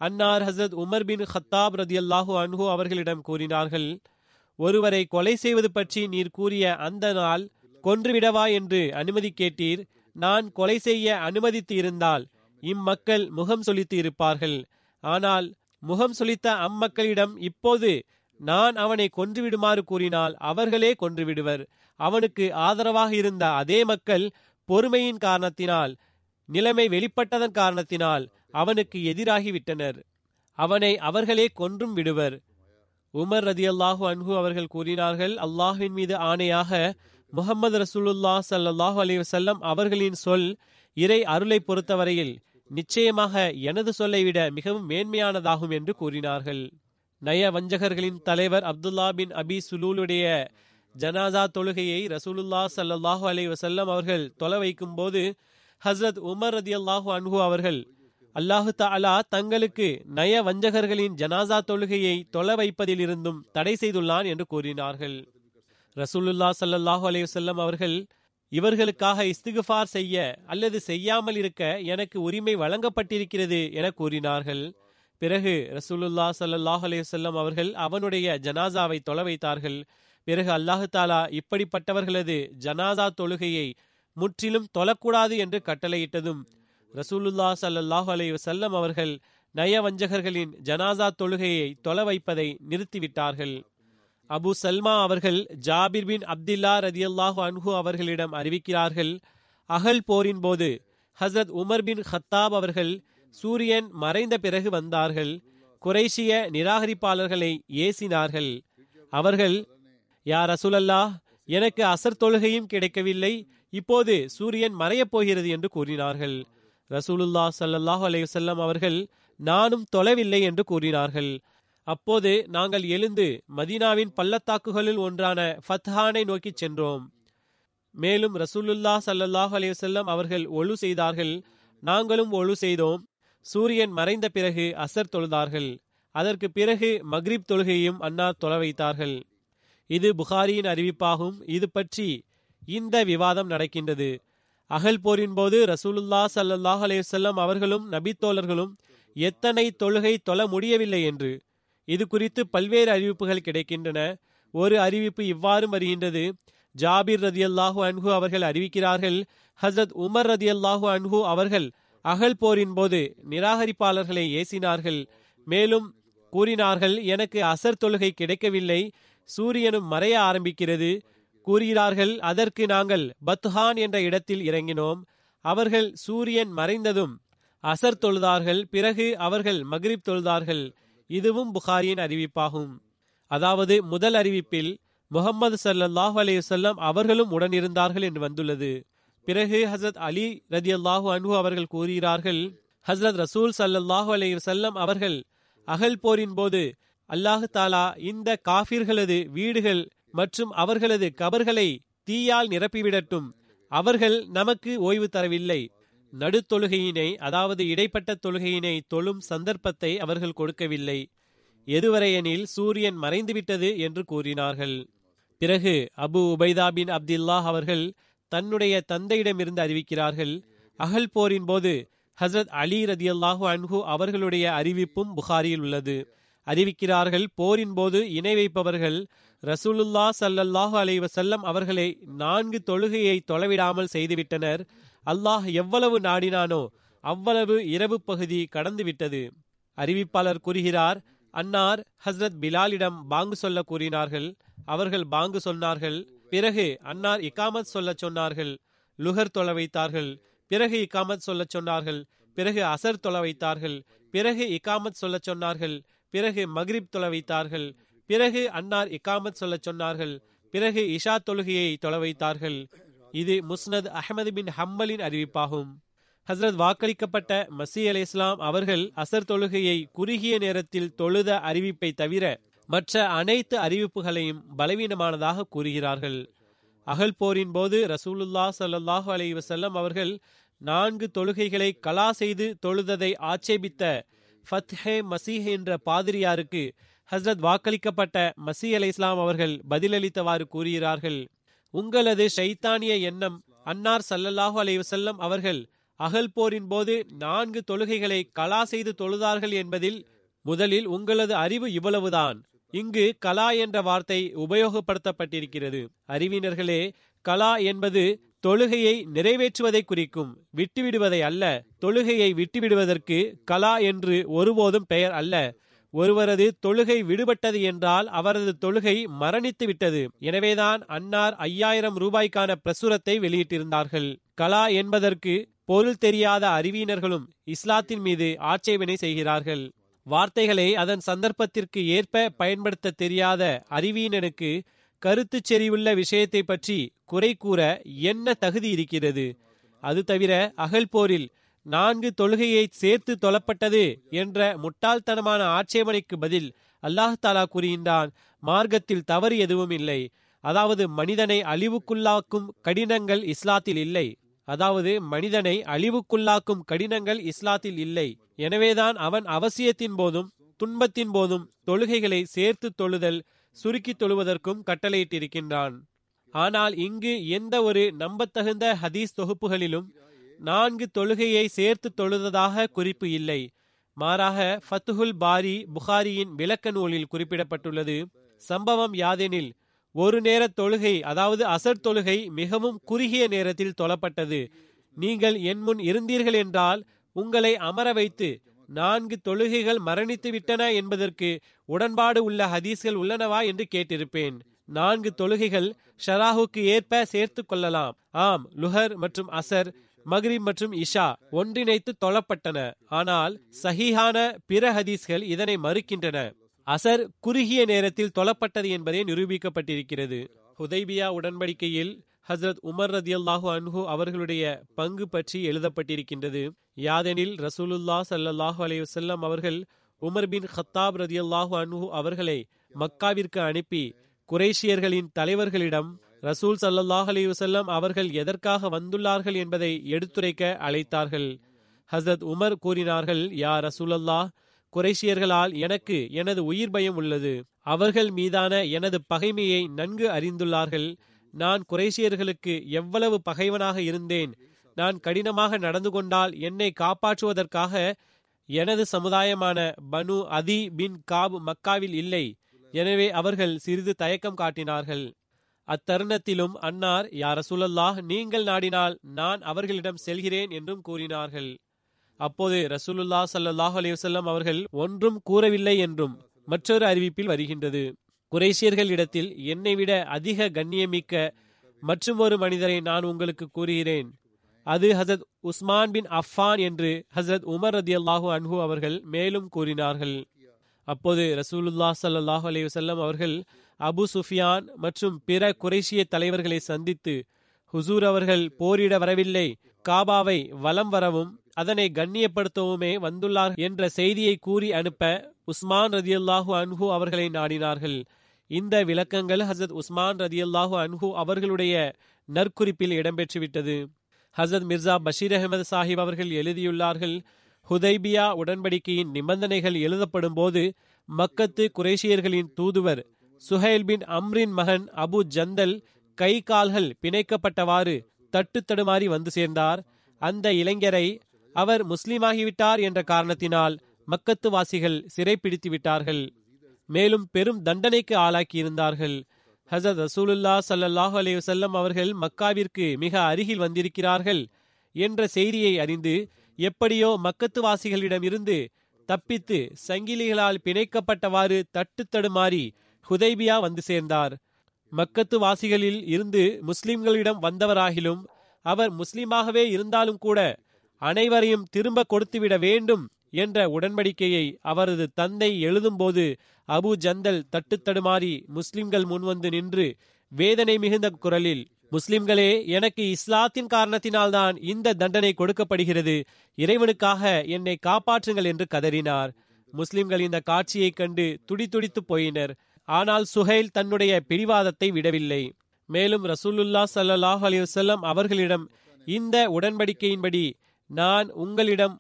அன்னார் ஹசரத் உமர் பின் ஹத்தாப் ரதியல்லாஹு அன்ஹு அவர்களிடம் கூறினார்கள் ஒருவரை கொலை செய்வது பற்றி நீர் கூறிய அந்த நாள் கொன்றுவிடவா என்று அனுமதி கேட்டீர். நான் கொலை செய்ய அனுமதித்து இருந்தால் இம்மக்கள் முகம் சொலித்து இருப்பார்கள். ஆனால் முகம் சொலித்த அம்மக்களிடம் இப்போது நான் அவனை கொன்றுவிடுமாறு கூறினால் அவர்களே கொன்றுவிடுவர். அவனுக்கு ஆதரவாக இருந்த அதே மக்கள் பொறுமையின் காரணத்தினால் நிலைமை வெளிப்பட்டதன் காரணத்தினால் அவனுக்கு எதிராகிவிட்டனர். அவனை அவர்களே கொன்றும் விடுவர். உமர் ரதி அல்லாஹூ அன்ஹு அவர்கள் கூறினார்கள் அல்லாஹுவின் மீது ஆணையாக முகமது ரசூலுல்லா சல்லாஹூ அலி வசல்லம் அவர்களின் சொல் இறை அருளை பொறுத்தவரையில் நிச்சயமாக எனது சொல்லை விட மிகவும் மேன்மையானதாகும் என்று கூறினார்கள். நய வஞ்சகர்களின் தலைவர் அப்துல்லா பின் அபி சுலூலுடைய ஜனாசா தொழுகையை ரசூலுல்லா சல்லாஹூ அலி வசல்லம் அவர்கள் தொலை வைக்கும் போது ஹசரத் உமர் ரதி அல்லாஹூ அன்ஹு அவர்கள் அல்லாஹு தாலா தங்களுக்கு நய வஞ்சகர்களின் ஜனாசா தொழுகையை தொலை வைப்பதிலிருந்தும் தடை செய்துள்ளான் என்று கூறினார்கள். ரசூலுல்லா சல்லாஹூ அலையுசல்லம் அவர்கள் இவர்களுக்காக இஸ்திகுஃபார் செய்ய அல்லது செய்யாமல் இருக்க எனக்கு உரிமை வழங்கப்பட்டிருக்கிறது என கூறினார்கள். பிறகு ரசூலுல்லா சல்லாஹ் அலையுசல்லம் அவர்கள் அவனுடைய ஜனாசாவை தொலை வைத்தார்கள். பிறகு அல்லாஹு தாலா இப்படிப்பட்டவர்களது ஜனாசா தொழுகையை முற்றிலும் தொழக்கூடாது என்று கட்டளையிட்டதும் ரசூலுல்லா சல்லாஹ் அலை வசல்லம் அவர்கள் நயவஞ்சகர்களின் ஜனாசா தொழுகையை தொலை வைப்பதை நிறுத்திவிட்டார்கள். அபு சல்மா அவர்கள் ஜாபிர் பின் அப்துல்லா ரதியல்லாஹு அன்ஹு அவர்களிடம் அறிவிக்கிறார்கள் அகல் போரின் போது ஹசரத் உமர் பின் ஹத்தாப் அவர்கள் சூரியன் மறைந்த பிறகு வந்தார்கள். குறைஷிய நிராகரிப்பாளர்களை ஏசினார்கள். அவர்கள் யார் ரசூலல்லா எனக்கு அசர் தொழுகையும் கிடைக்கவில்லை. இப்போது சூரியன் மறையப் போகிறது என்று கூறினார்கள். ரசூலுல்லா சல்லாஹூ அலையுசல்லம் அவர்கள் நானும் தொலைவில்லை என்று கூறினார்கள். அப்போது நாங்கள் எழுந்து மதீனாவின் பள்ளத்தாக்குகளில் ஒன்றான ஃபத்ஹானை நோக்கி சென்றோம். மேலும் ரசூலுல்லா சல்லல்லாஹு அலையுசல்லம் அவர்கள் ஒழு செய்தார்கள். நாங்களும் ஒழு செய்தோம். சூரியன் மறைந்த பிறகு அசர் தொழுதார்கள். அதற்கு பிறகு மக்ரிப் தொழுகையும் அன்னார் தொலை வைத்தார்கள். இது புகாரியின் அறிவிப்பாகும். இது பற்றி இந்த விவாதம் நடக்கின்றது. அகல் போரின் போது ரசூலுல்லா சல்லாஹ் அலேசல்லம் அவர்களும் நபித்தோழர்களும் எத்தனை தொழுகை தொழ முடியவில்லை என்று. இது குறித்து பல்வேறு அறிவிப்புகள் கிடைக்கின்றன. ஒரு அறிவிப்பு இவ்வாறு வருகின்றது. ஜாபிர் ரதி அல்லாஹு அன்ஹு அவர்கள் அறிவிக்கிறார்கள் ஹசரத் உமர் ரதி அல்லாஹு அன்ஹு அவர்கள் அகல் போரின் போது நிராகரிப்பாளர்களை ஏசினார்கள். மேலும் கூறினார்கள் எனக்கு அசர் தொழுகை கிடைக்கவில்லை சூரியனும் மறைய ஆரம்பிக்கிறது. கூறுகிறார்கள் அதற்கு நாங்கள் பத்ஹான் என்ற இடத்தில் இறங்கினோம். அவர்கள் சூரியன் மறைந்ததும் அசர் தொழுதார்கள். பிறகு அவர்கள் மக்ரிப் தொழுதார்கள். இதுவும் புகாரியின் அறிவிப்பாகும். அதாவது முதல் அறிவிப்பில் முகமது சல்லாஹூ அலையுசல்லம் அவர்களும் உடனிருந்தார்கள் என்று வந்துள்ளது. பிறகு ஹசரத் அலி ரதி அல்லாஹூ அன்ஹு அவர்கள் கூறுகிறார்கள் ஹசரத் ரசூல் சல்லாஹூ அலையுசல்லம் அவர்கள் அகல் போரின் போது அல்லாஹு தாலா இந்த காஃபிர்களது வீடுகள் மற்றும் அவர்களது கபர்களை தீயால் நிரப்பிவிடட்டும். அவர்கள் நமக்கு ஓய்வு தரவில்லை. நடுத்தொழுகையினை அதாவது இடைப்பட்ட தொழுகையினை தொழும் சந்தர்ப்பத்தை அவர்கள் கொடுக்கவில்லை. எதுவரையெனில் சூரியன் மறைந்துவிட்டது என்று கூறினார்கள். பிறகு அபு உபைதா பின் அப்துல்லாஹ் அவர்கள் தன்னுடைய தந்தையிடமிருந்து அறிவிக்கிறார்கள். அகல் போரின் போது ஹசரத் அலி ரதியல்லாஹு அன்ஹு அவர்களுடைய அறிவிப்பும் புகாரியில் உள்ளது. அறிவிக்கிறார்கள் போரின் போது இணை வைப்பவர்கள் ரசூலுல்லா சல்லல்லாஹு அலை வசல்லம் அவர்களை நான்கு தொழுகையை தொலைவிடாமல் செய்துவிட்டனர். அல்லாஹ் எவ்வளவு நாடினானோ அவ்வளவு இரவு பகுதி கடந்துவிட்டது. அறிவிப்பாளர் கூறுகிறார் அன்னார் ஹஸ்ரத் பிலாலிடம் பாங்கு சொல்ல கூறினார்கள். அவர்கள் பாங்கு சொன்னார்கள். பிறகு அன்னார் இக்காமத் சொல்ல சொன்னார்கள். லுகர் தொலை வைத்தார்கள். பிறகு இக்காமத் சொல்ல சொன்னார்கள். பிறகு அசர் தொலை வைத்தார்கள். பிறகு இக்காமத் சொல்ல சொன்னார்கள். பிறகு மக்ரிப் தொலை வைத்தார்கள். பிறகு அன்னார் இக்காமத் சொல்லச் சொன்னார்கள். பிறகு இஷா தொழுகையை தொலை வைத்தார்கள். இது முஸ்னத் அஹமது பின் ஹம்பலின் அறிவிப்பாகும். ஹசரத் வாக்களிக்கப்பட்ட மசி அலி இஸ்லாம் அவர்கள் அசர் தொழுகையை குறுகிய நேரத்தில் தொழுத அறிவிப்பை தவிர மற்ற அனைத்து அறிவிப்புகளையும் பலவீனமானதாக கூறுகிறார்கள். அகல் போரின் போது ரசூலுல்லா சல்லாஹூ அலி வசல்லம் அவர்கள் நான்கு தொழுகைகளை கலா செய்து தொழுததை ஆட்சேபித்த ஃபத்ஹே மசீஹ் என்ற பாதிரியாருக்கு ஹஸ்ரத் வாக்களிக்கப்பட்ட மசி அலை இஸ்லாம் அவர்கள் பதிலளித்தவாறு கூறுகிறார்கள் உங்களது ஷைத்தானிய எண்ணம் அன்னார் சல்லல்லாஹு அலைவசல்லம் அவர்கள் அகல் போரின் போது நான்கு தொழுகைகளை கலா செய்து தொழுதார்கள் என்பதில் முதலில் உங்களது அறிவு இவ்வளவுதான். இங்கு கலா என்ற வார்த்தை உபயோகப்படுத்தப்பட்டிருக்கிறது. அறிவினர்களே கலா என்பது தொழுகையை நிறைவேற்றுவதை குறிக்கும் விட்டுவிடுவதை அல்ல. தொழுகையை விட்டுவிடுவதற்கு கலா என்று ஒருபோதும் பெயர் அல்ல. ஒருவரது தொழுகை விடுபட்டது என்றால் அவரது தொழுகை மரணித்து விட்டது. எனவேதான் அன்னார் ஐயாயிரம் ரூபாய்க்கான பிரசுரத்தை வெளியிட்டிருந்தார்கள். கலா என்பதற்கு பொருள் தெரியாத அறிவியினர்களும் இஸ்லாத்தின் மீது ஆட்சேபனை செய்கிறார்கள். வார்த்தைகளை அதன் சந்தர்ப்பத்திற்கு ஏற்ப பயன்படுத்த தெரியாத அறிவியினனுக்கு கருத்து செறிவுள்ள விஷயத்தை பற்றி குறை கூற என்ன தகுதி இருக்கிறது? அது தவிர அகல் போரில் நான்கு தொழுகையை சேர்த்து தொலப்பட்டது என்ற முட்டாள்தனமான ஆட்சேபனைக்கு பதில் அல்லாஹ் தாலா கூறுகின்றான். மார்க்கத்தில் தவறு எதுவும் இல்லை. அதாவது மனிதனை அழிவுக்குள்ளாக்கும் கடினங்கள் இஸ்லாத்தில் இல்லை. அதாவது மனிதனை அழிவுக்குள்ளாக்கும் கடினங்கள் இஸ்லாத்தில் இல்லை. எனவேதான் அவன் அவசியத்தின் போதும் துன்பத்தின் போதும் தொழுகைகளை சேர்த்து தொழுதல் சுருக்கி தொழுவதற்கும் கட்டளையிட்டிருக்கின்றான். ஆனால் இங்கு எந்த ஒரு நம்பத்தகுந்த ஹதீஸ் தொகுப்புகளிலும் நான்கு தொழுகையை சேர்த்து தொழுததாக குறிப்பு இல்லை. மாறாக ஃபத்துஹுல் பாரி புகாரியின் விளக்க நூலில் குறிப்பிடப்பட்டுள்ளது சம்பவம் யாதெனில் ஒரு நேர தொழுகை அதாவது அசர் தொழுகை மிகவும் குறுகிய நேரத்தில் தொழப்பட்டது. நீங்கள் என் முன் இருந்தீர்கள் என்றால் உங்களை அமர வைத்து நான்கு தொழுகைகள் மரணித்து விட்டன என்பதற்கு உடன்பாடு உள்ள ஹதீஸ்கள் உள்ளனவா என்று கேட்டிருப்பேன். நான்கு தொழுகைகள் ஷராஹுக்கு ஏற்ப சேர்த்து கொள்ளலாம். ஆம் லுஹர் மற்றும் அசர் மக்ரிப் மற்றும் இஷா ஒன்றிணைத்து தொழப்பட்டன ஆனால் சஹிஹான பிற ஹதீஸ்கள் இதனை மறுக்கின்றன. அசர் குறுகிய நேரத்தில் தொழப்பட்டது என்பதே நிரூபிக்கப்பட்டிருக்கிறது. ஹுதைபியா உடன்படிக்கையில் ஹசரத் உமர் ரதி அல்லாஹு அன்ஹு அவர்களுடைய பங்கு பற்றி எழுதப்பட்டிருக்கின்றது. யாதெனில் ரசூலுல்லா சல்லாஹூ அலையுசல்லம் அவர்கள் உமர் பின் ஹத்தாப் ரதி அல்லாஹு அன்ஹு அவர்களை மக்காவிற்கு அனுப்பி குரேஷியர்களின் தலைவர்களிடம் ரசூல் சல்லாஹ் அலி வசல்லம் அவர்கள் எதற்காக வந்துள்ளார்கள் என்பதை எடுத்துரைக்க அழைத்தார்கள். ஹசரத் உமர் கூறினார்கள் யா ரசூலல்லாஹ் குறைஷியர்களால் எனக்கு எனது உயிர் பயம் உள்ளது. அவர்கள் மீதான எனது பகைமையை நன்கு அறிந்துள்ளார்கள். நான் குறைஷியர்களுக்கு எவ்வளவு பகைவனாக இருந்தேன். நான் கடினமாக நடந்து கொண்டால் என்னை காப்பாற்றுவதற்காக எனது சமுதாயமான பனு அதி பின் காப் மக்காவில் இல்லை. எனவே அவர்கள் சிறிது தயக்கம் காட்டினார்கள். அத்தருணத்திலும் அன்னார் யார் ரசூலல்லாஹ் நீங்கள் நாடினால் நான் அவர்களிடம் செல்கிறேன் என்றும் கூறினார்கள். அப்போது ரசூலுல்லா சல்லாஹ் அலிவசல்லம் அவர்கள் ஒன்றும் கூறவில்லை என்றும் மற்றொரு அறிவிப்பில் வருகின்றது. குரேஷியர்கள் இடத்தில் என்னை விட அதிக கண்ணியமிக்க மற்றும் ஒரு மனிதரை நான் உங்களுக்கு கூறுகிறேன். அது ஹசரத் உஸ்மான் பின் அஃபான் என்று ஹசரத் உமர் ரதி அல்லாஹூ அன்ஹு அவர்கள் மேலும் கூறினார்கள். அப்போது ரசூலுல்லா சல்லாஹூ அலி வசல்லம் அவர்கள் அபு சுஃபியான் மற்றும் பிற குரேஷிய தலைவர்களை சந்தித்து ஹுசூர் அவர்கள் போரிட வரவில்லை. காபாவை வலம் வரவும் அதனை கண்ணியப்படுத்தவுமே வந்துள்ளார் என்ற செய்தியை கூறி அனுப்ப உஸ்மான் ரதியுல்லாஹு அன்ஹு அவர்களை நாடினார்கள். இந்த விளக்கங்கள் ஹசரத் உஸ்மான் ரதியல்லாஹு அன்ஹு அவர்களுடைய நற்குறிப்பில் இடம்பெற்றுவிட்டது. ஹசரத் மிர்சா பஷீர் அகமது சாஹிப் அவர்கள் எழுதியுள்ளார்கள் ஹுதைபியா உடன்படிக்கையின் நிபந்தனைகள் எழுதப்படும் போது மக்கத்து குரேஷியர்களின் தூதுவர் சுஹைல் பின் அம்ரின் மகன் அபு ஜந்தல் கை கால்கள் பிணைக்கப்பட்டவாறு தட்டு தடுமாறி வந்து சேர்ந்தார். அந்த இளைஞரை அவர் முஸ்லீமாகிவிட்டார் என்ற காரணத்தினால் மக்கத்து வாசிகள் சிறைப்பிடித்து விட்டார்கள். மேலும் பெரும் தண்டனைக்கு ஆளாக்கியிருந்தார்கள். ஹசரத் ரசூலுல்லா சல்லல்லாஹு அலி வஸல்லம் அவர்கள் மக்காவிற்கு மிக அருகில் வந்திருக்கிறார்கள் என்ற செய்தியை அறிந்து எப்படியோ மக்கத்து தப்பித்து சங்கிலிகளால் பிணைக்கப்பட்டவாறு தட்டு தடுமாறி ஹுதைபியா வந்து சேர்ந்தார். மக்கத்து வாசிகளில் இருந்து முஸ்லிம்களிடம் வந்தவராகிலும் அவர் முஸ்லிமாகவே இருந்தாலும் கூட அனைவரையும் திரும்ப கொடுத்துவிட வேண்டும் என்ற உடன்படிக்கையை அவரது தந்தை எழுதும்போது அபு ஜந்தல் தட்டு தடுமாறி முஸ்லிம்கள் முன்வந்து நின்று வேதனை மிகுந்த குரலில் முஸ்லிம்களே எனக்கு இஸ்லாத்தின் காரணத்தினால்தான் இந்த தண்டனை கொடுக்கப்படுகிறது. இறைவனுக்காக என்னை காப்பாற்றுங்கள் என்று கதறினார். முஸ்லிம்கள் இந்த காட்சியைக் கண்டு துடிதுடித்து போயினர். ஆனால் சுஹைல் தன்னுடைய பிடிவாதத்தை விடவில்லை. மேலும் ரசூலுல்லா சல்லாஹ் அலிவசல்லம் அவர்களிடம் இந்த உடன்படிக்கையின்படி நான் உங்களிடம்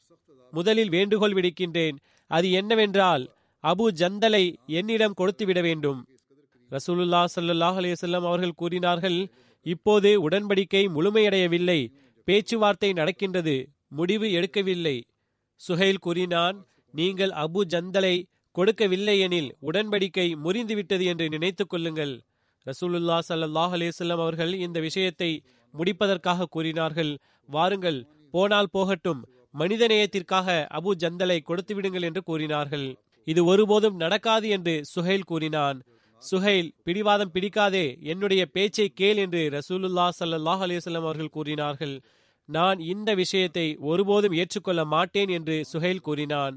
முதலில் வேண்டுகோள் விடுக்கின்றேன். அது என்னவென்றால் அபு ஜந்தலை என்னிடம் கொடுத்து விட வேண்டும். ரசூலுல்லா சல்லாஹ் அலிவசல்லம் அவர்கள் கூறினார்கள் இப்போது உடன்படிக்கை முழுமையடையவில்லை. பேச்சுவார்த்தை நடக்கின்றது. முடிவு எடுக்கவில்லை. சுஹைல் கூறினான் நீங்கள் அபு ஜந்தலை கொடுக்கவில்லை எனில் உடன்படிக்கை முறிந்துவிட்டது என்று நினைத்துக் கொள்ளுங்கள். ரசூலுல்லா சல்லாஹ் அலேசல்லம் அவர்கள் இந்த விஷயத்தை முடிப்பதற்காக கூறினார்கள். வாருங்கள் போனால் போகட்டும். மனிதநேயத்திற்காக அபு ஜந்தலை கொடுத்து விடுங்கள் என்று கூறினார்கள். இது ஒருபோதும் நடக்காது என்று சுஹைல் கூறினான். சுஹைல் பிடிவாதம் பிடிக்காதே என்னுடைய பேச்சை கேள் என்று ரசூலுல்லா சல்லாஹ் அலிவல்லம் அவர்கள் கூறினார்கள். நான் இந்த விஷயத்தை ஒருபோதும் ஏற்றுக்கொள்ள மாட்டேன் என்று சுஹைல் கூறினான்.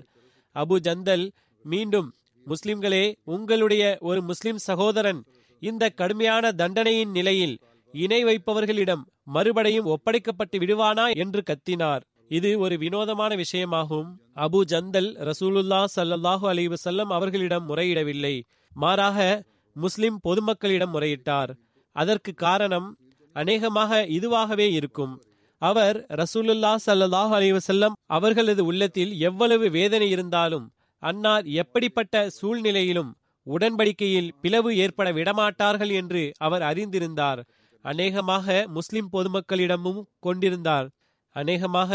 அபு ஜந்தல் மீண்டும் முஸ்லிம்களே உங்களுடைய ஒரு முஸ்லிம் சகோதரன் இந்த கடுமையான தண்டனையின் நிலையில் இணை வைப்பவர்களிடம் மறுபடியும் ஒப்படைக்கப்பட்டு விடுவானா என்று கத்தினார். இது ஒரு வினோதமான விஷயமாகும். அபு ஜந்தல் ரசூலுல்லா சல்லாஹு அலி வசல்லம் அவர்களிடம் முறையிடவில்லை. மாறாக முஸ்லிம் பொதுமக்களிடம் முறையிட்டார். அதற்கு காரணம் அநேகமாக இதுவாகவே இருக்கும். அவர் ரசூலுல்லா சல்லாஹு அலி வசல்லம் அவர்களது உள்ளத்தில் எவ்வளவு வேதனை இருந்தாலும் அன்னார் எப்படிப்பட்ட சூழ்நிலையிலும் உடன்படிக்கையில் பிளவு ஏற்பட விடமாட்டார்கள் என்று அவர் அறிந்திருந்தார். அநேகமாக முஸ்லிம் பொதுமக்களிடமும் கொண்டிருந்தார். அநேகமாக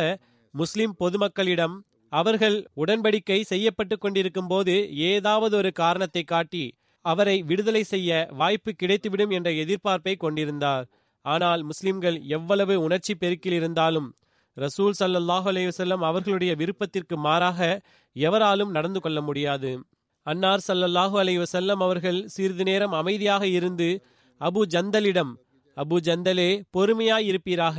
முஸ்லிம் பொதுமக்களிடம் அவர்கள் உடன்படிக்கை செய்யப்பட்டு கொண்டிருக்கும் போது ஏதாவது ஒரு காரணத்தை காட்டி அவரை விடுதலை செய்ய வாய்ப்பு கிடைத்துவிடும் என்ற எதிர்பார்ப்பை கொண்டிருந்தார். ஆனால் முஸ்லிம்கள் எவ்வளவு உணர்ச்சி பெருக்கில் இருந்தாலும் ரசூல் சல்லாஹூ அலையுசல்லம் அவர்களுடைய விருப்பத்திற்கு மாறாக எவராலும் நடந்து கொள்ள முடியாது. அன்னார் சல்லல்லாஹு அலைவசல்லம் அவர்கள் சிறிது நேரம் அமைதியாக இருந்து அபு ஜந்தலிடம் அபு ஜந்தலே பொறுமையாய் இருப்பீராக.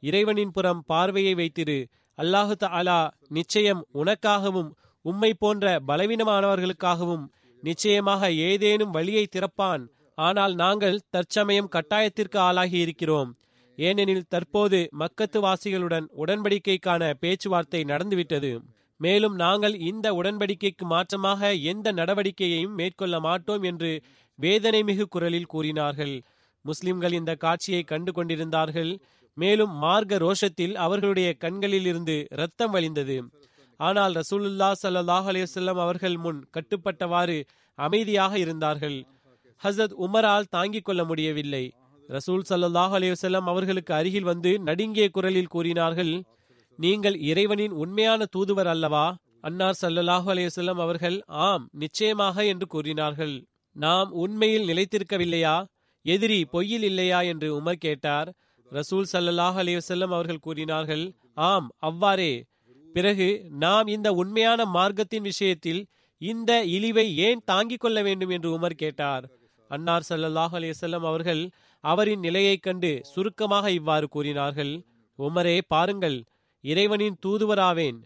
இறைவனின் புறம் பார்வையை வைத்திரு. அல்லாஹு தாலா நிச்சயம் உனக்காகவும் உம்மை போன்ற பலவீனமானவர்களுக்காகவும் நிச்சயமாக ஏதேனும் வழியை திறப்பான். ஆனால் நாங்கள் தற்சமயம் கட்டாயத்திற்கு ஆளாகி இருக்கிறோம். ஏனெனில் தற்போது மக்கத்து வாசிகளுடன் உடன்படிக்கைக்கான பேச்சுவார்த்தை நடந்துவிட்டது. மேலும் நாங்கள் இந்த உடன்படிக்கைக்கு மாற்றமாக எந்த நடவடிக்கையையும் மேற்கொள்ள மாட்டோம் என்று வேதனை மிகு குரலில் கூறினார்கள். முஸ்லிம்கள் இந்த காட்சியை கண்டு கொண்டிருந்தார்கள் மேலும் மார்க்க ரோஷத்தில் அவர்களுடைய கண்களில் இருந்து வழிந்தது. ஆனால் ரசூலுல்லா சல்லாஹ் அலையுசல்லம் அவர்கள் முன் கட்டுப்பட்டவாறு அமைதியாக இருந்தார்கள். ஹசத் உமரால் தாங்கிக் கொள்ள முடியவில்லை. ரசூல் சல்லாஹ் அலையுசல்லம் அவர்களுக்கு அருகில் வந்து நடுங்கிய குரலில் கூறினார்கள் நீங்கள் இறைவனின் உண்மையான தூதுவர் அல்லவா? அன்னார் சல்லல்லாஹு அலையுசல்லம் அவர்கள் ஆம் நிச்சயமாக என்று கூறினார்கள். நாம் உண்மையில் நிலைத்திருக்கவில்லையா? எதிரி பொய்யில் இல்லையா? என்று உமர் கேட்டார். ரசூல் சல்லல்லாஹ் அலையுசல்லம் அவர்கள் கூறினார்கள் ஆம் அவ்வாறே. பிறகு நாம் இந்த உண்மையான மார்க்கத்தின் விஷயத்தில் இந்த இழிவை ஏன் தாங்கிக் கொள்ள வேண்டும்? என்று உமர் கேட்டார். அன்னார் சல்லல்லாஹ் அலையுசல்லம் அவர்கள் அவரின் நிலையைக் கண்டு சுருக்கமாக இவ்வாறு கூறினார்கள். உமரே பாருங்கள் இறைவனின் தூதுவராவேன்.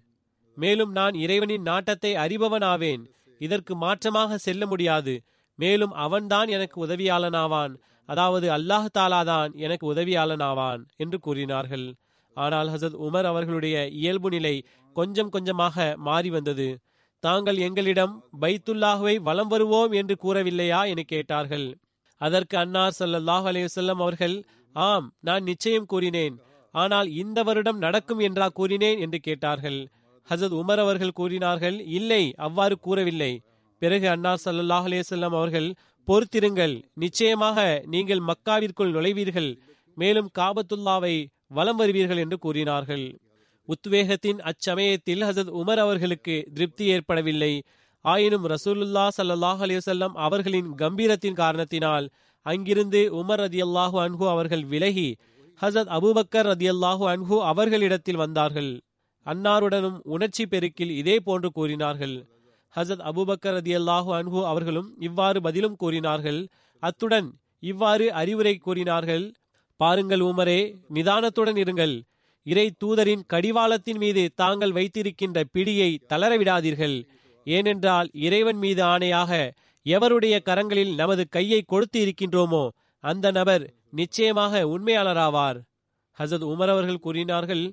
மேலும் நான் இறைவனின் நாட்டத்தை அறிபவனாவேன். இதற்கு மாற்றமாக செல்ல முடியாது. மேலும் அவன்தான் எனக்கு உதவியாளனாவான். அதாவது அல்லாஹ் தாலாதான் எனக்கு உதவியாளனாவான் என்று கூறினார்கள். ஆனால் ஹசத் உமர் அவர்களுடைய இயல்பு நிலை கொஞ்சம் கொஞ்சமாக மாறி வந்தது. தாங்கள் எங்களிடம் பைத்துல்லாஹுவை வலம் வருவோம் என்று கூறவில்லையா? என கேட்டார்கள். அதற்கு அன்னார் சல்லாஹ் அலையுசல்லம் அவர்கள் ஆம் நான் நிச்சயம் கூறினேன். ஆனால் இந்த வருடம் நடக்கும் என்றா கூறினேன்? என்று கேட்டார்கள். ஹசத் உமர் அவர்கள் கூறினார்கள் இல்லை அவ்வாறு கூறவில்லை. பிறகு அன்னார் சல்லாஹ் அலைஹி அவர்கள் பொறுத்திருங்கள். நிச்சயமாக நீங்கள் மக்காவிற்குள் நுழைவீர்கள். மேலும் காபத்துல்லாவை வலம் வருவீர்கள் என்று கூறினார்கள். உத்வேகத்தின் அச்சமயத்தில் ஹசத் உமர் அவர்களுக்கு திருப்தி ஏற்படவில்லை. ஆயினும் ரசூலுல்லா சல்லாஹ் அலிவசல்லம் அவர்களின் கம்பீரத்தின் காரணத்தினால் அங்கிருந்து உமர் ரதியல்லாஹு அன்ஹு அவர்கள் விலகி ஹசத் அபுபக்கர் ரதி அல்லாஹு அன்ஹு அவர்களிடத்தில் வந்தார்கள். அன்னாருடனும் உணர்ச்சி பெருக்கில் இதே போன்று கூறினார்கள். ஹசத் அபுபக்கர் ரதி அல்லாஹு அன்ஹு அவர்களும் இவ்வாறு பதிலும் கூறினார்கள். அத்துடன் இவ்வாறு அறிவுரை கூறினார்கள். பாருங்கள் உமரே நிதானத்துடன் இருங்கள். இறை தூதரின் கடிவாளத்தின் மீது தாங்கள் வைத்திருக்கின்ற பிடியை தளர விடாதீர்கள் ஏனென்றால் இறைவன் மீது ஆணையாக எவருடைய கரங்களில் நமது கையை கொடுத்து இருக்கின்றோமோ அந்த நபர் நிச்சயமாக உண்மையாளராவார். ஹசத் உமர் அவர்கள் கூறினார்கள்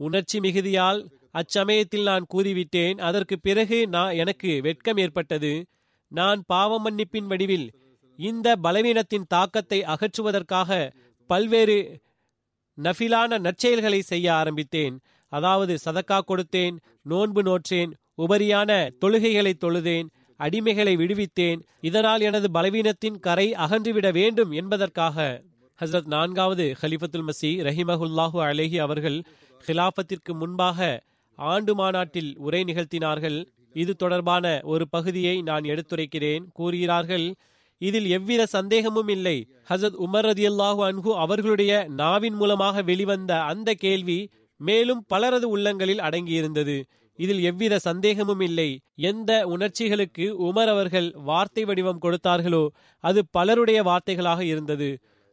உணர்ச்சி மிகுதியால் அச்சமயத்தில் நான் கூறிவிட்டேன். அதற்கு பிறகு நான் எனக்கு வெட்கம் ஏற்பட்டது. நான் பாவ மன்னிப்பின் வடிவில் இந்த பலவீனத்தின் தாக்கத்தை அகற்றுவதற்காக பல்வேறு நஃபிலான நற்செயல்களை செய்ய ஆரம்பித்தேன். அதாவது சதக்கா கொடுத்தேன் நோன்பு நோற்றேன் உபரியான தொழுகைகளை தொழுதேன் அடிமைகளை விடுவித்தேன். இதனால் எனது பலவீனத்தின் கரை அகன்றுவிட வேண்டும் என்பதற்காக ஹசரத் நான்காவது ஹலிஃபத்துல் மசி ரஹிமஹுல்லாஹு அலேஹி அவர்கள் ஹிலாஃபத்திற்கு முன்பாக ஆண்டு மாநாட்டில் உரை நிகழ்த்தினார்கள். இது தொடர்பான ஒரு பகுதியை நான் எடுத்துரைக்கிறேன். கூறுகிறார்கள் இதில் எவ்வித சந்தேகமும் இல்லை. ஹசத் உமர் ரதியல்லாஹு அன்ஹு அவர்களுடைய நாவின் மூலமாக வெளிவந்த அந்த கேள்வி மேலும் பலரது உள்ளங்களில் அடங்கியிருந்தது. இதில் எவ்வித சந்தேகமும் இல்லை. எந்த உணர்ச்சிகளுக்கு உமர் அவர்கள் வார்த்தை வடிவம் கொடுத்தார்களோ அது பலருடைய வார்த்தைகளாக இருந்தது.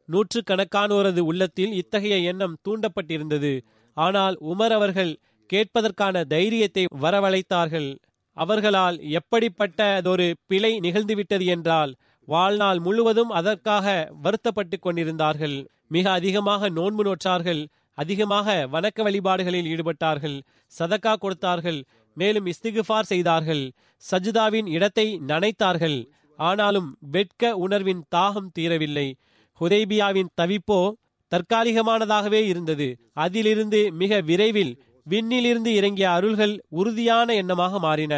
நூற்றுக்கணக்கானோரது உள்ளத்தில் இத்தகைய எண்ணம் தூண்டப்பட்டிருந்தது. ஆனால் உமர் அவர்கள் கேட்பதற்கான தைரியத்தை வரவழைத்தார்கள். அவர்களால் எப்படிப்பட்டதொரு பிழை நிகழ்ந்துவிட்டது என்றால் வாழ்நாள் முழுவதும் அதற்காக வருத்தப்பட்டு கொண்டிருந்தார்கள். மிக அதிகமாக நோன்பு நோற்றார்கள். அதிகமாக வணக்க வழிபாடுகளில் ஈடுபட்டார்கள் சதக்கா கொடுத்தார்கள் மேலும் இஸ்திகுஃபார் செய்தார்கள் சஜிதாவின் இடத்தை நனைத்தார்கள். ஆனாலும் வெட்க உணர்வின் தாகம் தீரவில்லை. ஹுதைபியாவின் தவிப்போ தற்காலிகமானதாகவே இருந்தது. அதிலிருந்து மிக விரைவில் விண்ணிலிருந்து இறங்கிய அருள்கள் உறுதியான எண்ணமாக மாறின.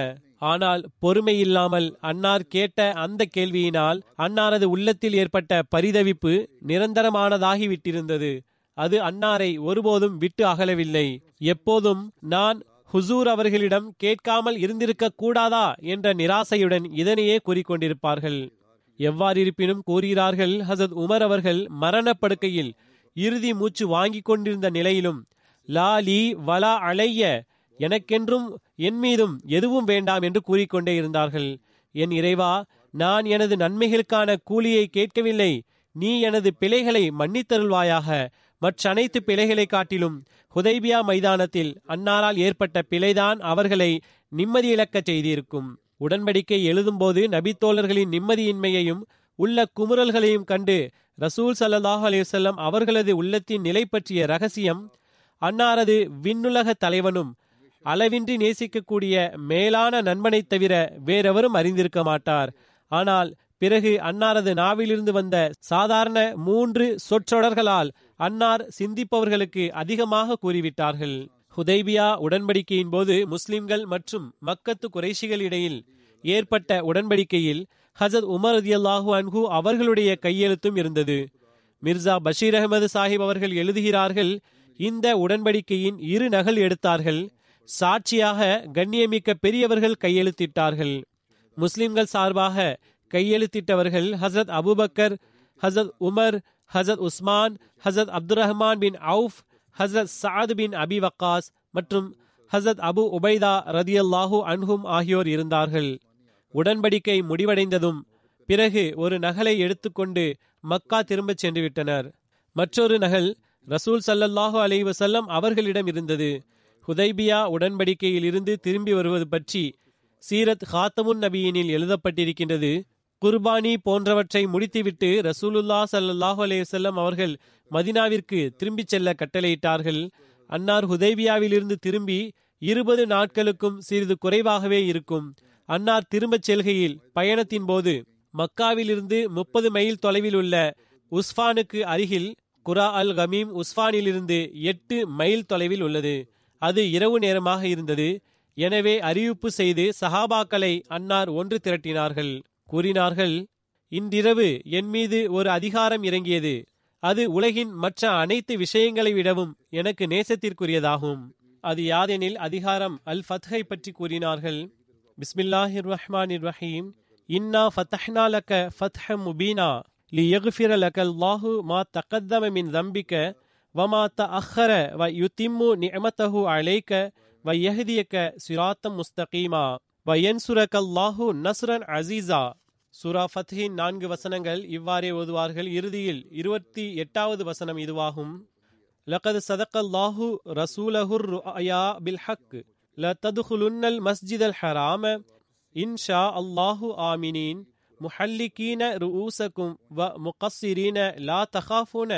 ஆனால் பொறுமை இல்லாமல் அன்னார் கேட்ட அந்த கேள்வியினால் அன்னாரது உள்ளத்தில் ஏற்பட்ட பரிதவிப்பு நிரந்தரமானதாகிவிட்டிருந்தது. அது அன்னாரை ஒருபோதும் விட்டு அகலவில்லை. எப்போதும் நான் ஹுசூர் அவர்களிடம் கேட்காமல் இருந்திருக்க கூடாதா என்ற நிராசையுடன் இதனையே கூறிக்கொண்டிருப்பார்கள். எவ்வாறிருப்பினும் கூறுகிறார்கள் ஹசத் உமர் அவர்கள் மரணப்படுக்கையில் இறுதி மூச்சு வாங்கிக் கொண்டிருந்த நிலையிலும் லா லீ வலா அலைய எனக்கென்றும் என் மீதும் எதுவும் வேண்டாம் என்று கூறிக்கொண்டே இருந்தார்கள். என் இறைவா நான் எனது நன்மைகளுக்கான கூலியை கேட்கவில்லை. நீ எனது பிழைகளை மன்னித்தருள்வாயாக. மற்ற அனைத்து பிழைகளை காட்டிலும் ஹுதைபியா மைதானத்தில் அன்னாரால் ஏற்பட்ட பிழைதான் அவர்களை நிம்மதி இழக்கச் செய்திருக்கும். உடன்படிக்கை எழுதும்போது நபித்தோழர்களின் நிம்மதியின்மையையும் உள்ள குமுறல்களையும் கண்டு ரசூல் சல்லாஹ் அலிவசல்லம் அவர்களது உள்ளத்தின் நிலை பற்றிய ரகசியம் அன்னாரது விண்ணுலக தலைவனும் அளவின்றி நேசிக்கக்கூடிய மேலான நண்பனைத் தவிர வேறெவரும் அறிந்திருக்க மாட்டார். ஆனால் பிறகு அன்னாரது நாவிலிருந்து வந்த சாதாரண மூன்று சொற்றொடர்களால் அன்னார் சிந்திப்பவர்களுக்கு அதிகமாக கூறிவிட்டார்கள். ஹுதைபியா உடன்படிக்கையின் போது முஸ்லிம்கள் மற்றும் மக்கத்து குறைஷிகள் இடையில் ஏற்பட்ட உடன்படிக்கையில் ஹசத் உமர் ரதியல்லாஹு அன்ஹு அவர்களுடைய கையெழுத்தும் இருந்தது. மிர்சா பஷீர் அகமது சாஹிப் அவர்கள் எழுதுகிறார்கள் இந்த உடன்படிக்கையின் இரு நகல் எடுத்தார்கள் சாட்சியாக கண்ணியமிக்க பெரியவர்கள் கையெழுத்திட்டார்கள். முஸ்லிம்கள் சார்பாக கையெழுத்திட்டவர்கள் ஹசரத் அபுபக்கர் ஹசரத் உமர் ஹசரத் உஸ்மான் ஹசரத் அப்துல் ரஹ்மான் பின் அவுஃப் ஹசரத் சாத் பின் அபி வக்காஸ் மற்றும் ஹசரத் அபு உபைதா ரதியல்லாஹு அன்ஹும் ஆகியோர் இருந்தார்கள். உடன்படிக்கை முடிவடைந்ததும் பிறகு ஒரு நகலை எடுத்துக்கொண்டு மக்கா திரும்பச் சென்று விட்டனர் மற்றொரு நகல் ரசூல் சல்லல்லாஹு அலை வசல்லம் அவர்களிடம் இருந்தது. ஹுதைபியா உடன்படிக்கையில் இருந்து திரும்பி வருவது பற்றி சீரத் ஹாத்தமுன் நபியினில் எழுதப்பட்டிருக்கின்றது. குர்பானி போன்றவற்றை முடித்துவிட்டு ரசூலுல்லா சல்லாஹூ அலேசல்லம் அவர்கள் மதினாவிற்கு திரும்பிச் செல்ல கட்டளையிட்டார்கள். அன்னார் ஹுதைபியாவிலிருந்து திரும்பி இருபது நாட்களுக்கும் சிறிது குறைவாகவே இருக்கும். அன்னார் திரும்பச் செல்கையில் பயணத்தின் போது மக்காவிலிருந்து முப்பது மைல் தொலைவில் உள்ள உஸ்ஃபானுக்கு அருகில் குரா அல் கமீம் உஸ்ஃபானிலிருந்து எட்டு மைல் தொலைவில் உள்ளது. அது இரவு நேரமாக இருந்தது. எனவே அறிவிப்பு செய்து சஹாபாக்களை அன்னார் ஒன்று திரட்டினார்கள். கூறினார்கள் இன்றிரவு என் மீது ஒரு அதிகாரம் இறங்கியது. அது உலகின் மற்ற அனைத்து விஷயங்களை விடவும் எனக்கு நேசத்திற்குரியதாகும். அது யாதெனில் அதிகாரம் அல் ஃபத்ஹை பற்றி கூறினார்கள் பிஸ்மில்லாஹிர் ரஹ்மான் ரஹீம் இன்னா ஃபத்தஹ்னா லக ஃபத்ஹ முபீனா லியக்ஃபிர லக அல்லாஹு மா தக்கத்தம மின் தம்பிக்க வமா தஅஹர வ யுத்திம்மு நியமத்தஹு அலைக்க வ யஹதியக்க சிராத்தம் முஸ்தகீமா. வ யன்சுரக அல்லாஹு நஸ்ரன் அசீஸா சூரா ஃபத்ஹின் நான்கு வசனங்கள் இவ்வாறே ஓதுவார்கள் இறுதியில் இருபத்தி எட்டாவது வசனம் இதுவாகும் லகது சதக்கல்லாஹு ரசூலஹுர் ருஅயா பில் ஹக் ல ததுகுலுன்னல் மஸ்ஜிதல் ஹராம இன்ஷா அல்லாஹு ஆமினீன் முஹல்லிகீன ருஊசக்கும் வ முகஸ்ஸிரீன லா தகாஃபுன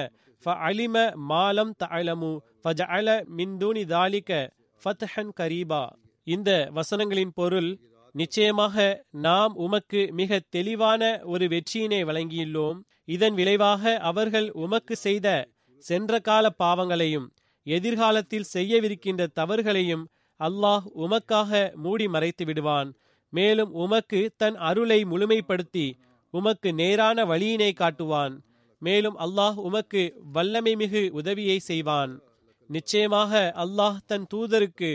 فعلم ما لم تعلموا فجعل من دون ذلك فتحا قريبا இந்த வசனங்களின் பொருள் நிச்சயமாக நாம் உமக்கு மிக தெளிவான ஒரு வெற்றியினை வழங்கியுள்ளோம். இதன் விளைவாக அவர்கள் உமக்கு செய்த சென்ற கால பாவங்களையும் எதிர்காலத்தில் செய்யவிருக்கின்ற தவறுகளையும் அல்லாஹ் உமக்காக மூடி மறைத்து விடுவான். மேலும் உமக்கு தன் அருளை முழுமைப்படுத்தி உமக்கு நேரான வழியினை காட்டுவான். மேலும் அல்லாஹ் உமக்கு வல்லமை மிகு உதவியை செய்வான். நிச்சயமாக அல்லாஹ் தன் தூதருக்கு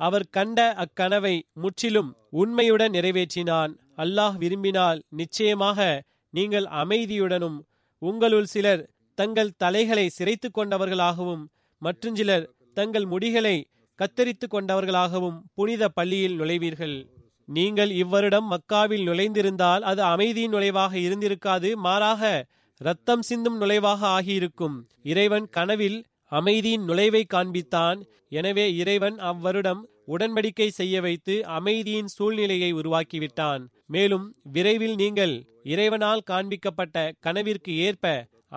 அவர் கண்ட அக்கனவை முற்றிலும் உண்மையுடன் நிறைவேற்றினான். அல்லாஹ் விரும்பினால் நிச்சயமாக நீங்கள் அமைதியுடனும் உங்களுள் சிலர் தங்கள் தலைகளை சிரைத்து கொண்டவர்களாகவும் மற்றும் சிலர் தங்கள் முடிகளை கத்தரித்து கொண்டவர்களாகவும் புனித பள்ளியில் நுழைவீர்கள். நீங்கள் இவ்வருடம் மக்காவில் நுழைந்திருந்தால் அது அமைதியின் நுழைவாக இருந்திருக்காது மாறாக ரத்தம் சிந்தும் நுழைவாக ஆகியிருக்கும். இறைவன் கனவில் அமைதியின் நுழைவை காண்பித்தான். எனவே இறைவன் அவ்வருடம் உடன்படிக்கை செய்ய வைத்து அமைதியின் சூழ்நிலையை உருவாக்கிவிட்டான். மேலும் விரைவில் நீங்கள் இறைவனால் காண்பிக்கப்பட்ட கனவிற்கு ஏற்ப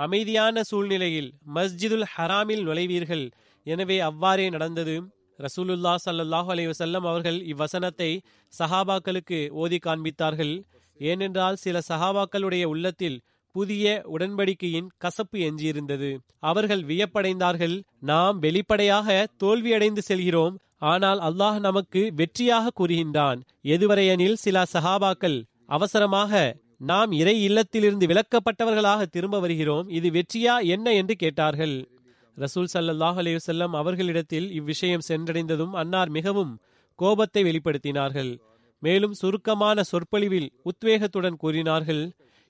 அமைதியான சூழ்நிலையில் மஸ்ஜிதுல் ஹராமில் நுழைவீர்கள். எனவே அவ்வாறே நடந்தது. ரசூலுல்லா சல்லாஹூ அலைவசல்லம் அவர்கள் இவ்வசனத்தை சஹாபாக்களுக்கு ஓதி காண்பித்தார்கள். ஏனென்றால் சில சஹாபாக்களுடைய உள்ளத்தில் புதிய உடன்படிக்கையின் கசப்பு எஞ்சியிருந்தது. அவர்கள் வியப்படைந்தார்கள் நாம் வெளிப்படையாக தோல்வியடைந்து செல்கிறோம் ஆனால் அல்லாஹ் நமக்கு வெற்றியாக கூறுகின்றான். எதுவரையெனில் சில சஹாபாக்கள் அவசரமாக நாம் இறை இல்லத்திலிருந்து விலக்கப்பட்டவர்களாக திரும்ப வருகிறோம் இது வெற்றியா என்ன? என்று கேட்டார்கள். ரசூல் சல்லாஹ் அலையுசல்லம் அவர்களிடத்தில் இவ்விஷயம் சென்றடைந்ததும் அன்னார் மிகவும் கோபத்தை வெளிப்படுத்தினார்கள். மேலும் சுருக்கமான சொற்பொழிவில் உத்வேகத்துடன் கூறினார்கள்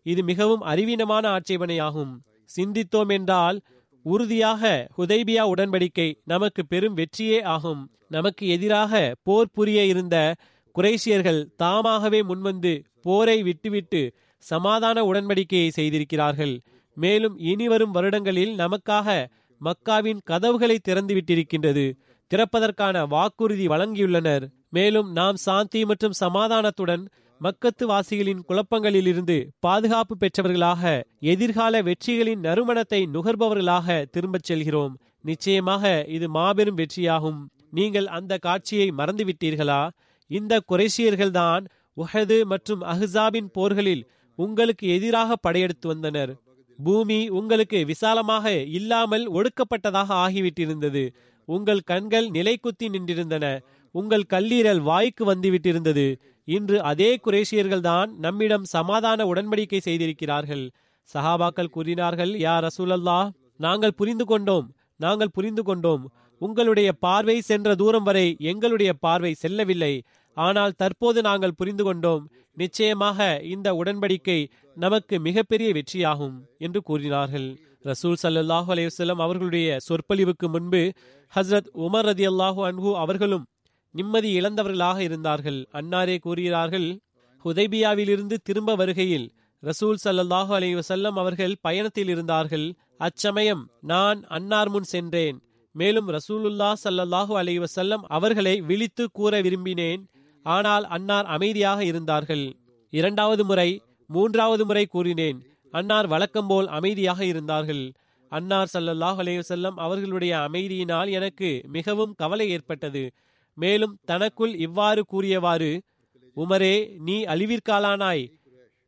இது மிகவும் அறிவீனமான ஆட்சேபனையாகும். சிந்தித்தோம் என்றால் உறுதியாக ஹுதைபியா உடன்படிக்கை நமக்கு பெரும் வெற்றியே ஆகும். நமக்கு எதிராக போர் புரிய இருந்த குரேஷியர்கள் தாமாகவே முன்வந்து போரை விட்டுவிட்டு சமாதான உடன்படிக்கையை செய்திருக்கிறார்கள். மேலும் இனிவரும் வருடங்களில் நமக்காக மக்காவின் கதவுகளை திறந்து விட்டிருக்கின்றது திறப்பதற்கான வாக்குறுதி வழங்கியுள்ளனர். மேலும் நாம் சாந்தி மற்றும் சமாதானத்துடன் மக்கத்து வாசிகளின் குழப்பங்களிலிருந்து பாதுகாப்பு பெற்றவர்களாக எதிர்கால வெற்றிகளின் நறுமணத்தை நுகர்பவர்களாக திரும்பச் செல்கிறோம். நிச்சயமாக இது மாபெரும் வெற்றியாகும். நீங்கள் அந்த காட்சியை மறந்துவிட்டீர்களா? இந்த குறைசியர்கள்தான் உஹது மற்றும் அஹ்சாபின் போர்களில் உங்களுக்கு எதிராக படையெடுத்து வந்தனர். பூமி உங்களுக்கு விசாலமாக இல்லாமல் ஒடுக்கப்பட்டதாக ஆகிவிட்டிருந்தது. உங்கள் கண்கள் நிலைக்குத்தி நின்றிருந்தன. உங்கள் கல்லீரல் வாய்க்கு வந்துவிட்டிருந்தது. இன்று அதே குரேஷியர்கள்தான் நம்மிடம் சமாதான உடன்படிக்கை செய்திருக்கிறார்கள். சஹாபாக்கள் கூறினார்கள் யா ரசூலல்லா நாங்கள் புரிந்து கொண்டோம் நாங்கள் புரிந்து கொண்டோம். உங்களுடைய பார்வை சென்ற தூரம் வரை எங்களுடைய பார்வை செல்லவில்லை. ஆனால் தற்போது நாங்கள் புரிந்து கொண்டோம். நிச்சயமாக இந்த உடன்படிக்கை நமக்கு மிகப்பெரிய வெற்றியாகும் என்று கூறினார்கள். ரசூல் சல்லாஹூ அலையுசல்லம் அவர்களுடைய சொற்பொழிவுக்கு முன்பு ஹசரத் உமர் ரதி அல்லாஹூ அன்பு அவர்களும் நிம்மதி இழந்தவர்களாக இருந்தார்கள். அன்னாரே கூறுகிறார்கள் ஹுதைபியாவிலிருந்து திரும்ப வருகையில் ரசூல் சல்லாஹூ அலி வசல்லம் அவர்கள் பயணத்தில் இருந்தார்கள். அச்சமயம் நான் அன்னார் முன் சென்றேன். மேலும் ரசூலுல்லா சல்லல்லாஹூ அலி வசல்லம் அவர்களை விழித்து கூற விரும்பினேன். ஆனால் அன்னார் அமைதியாக இருந்தார்கள். இரண்டாவது முறை மூன்றாவது முறை கூறினேன். அன்னார் வழக்கம்போல் அமைதியாக இருந்தார்கள். அன்னார் சல்லல்லாஹ் அலையுசல்லம் அவர்களுடைய அமைதியினால் எனக்கு மிகவும் கவலை ஏற்பட்டது. மேலும் தனக்குள் இவ்வாறு கூறியவாறு உமரே நீ அழிவிற்காலானாய்.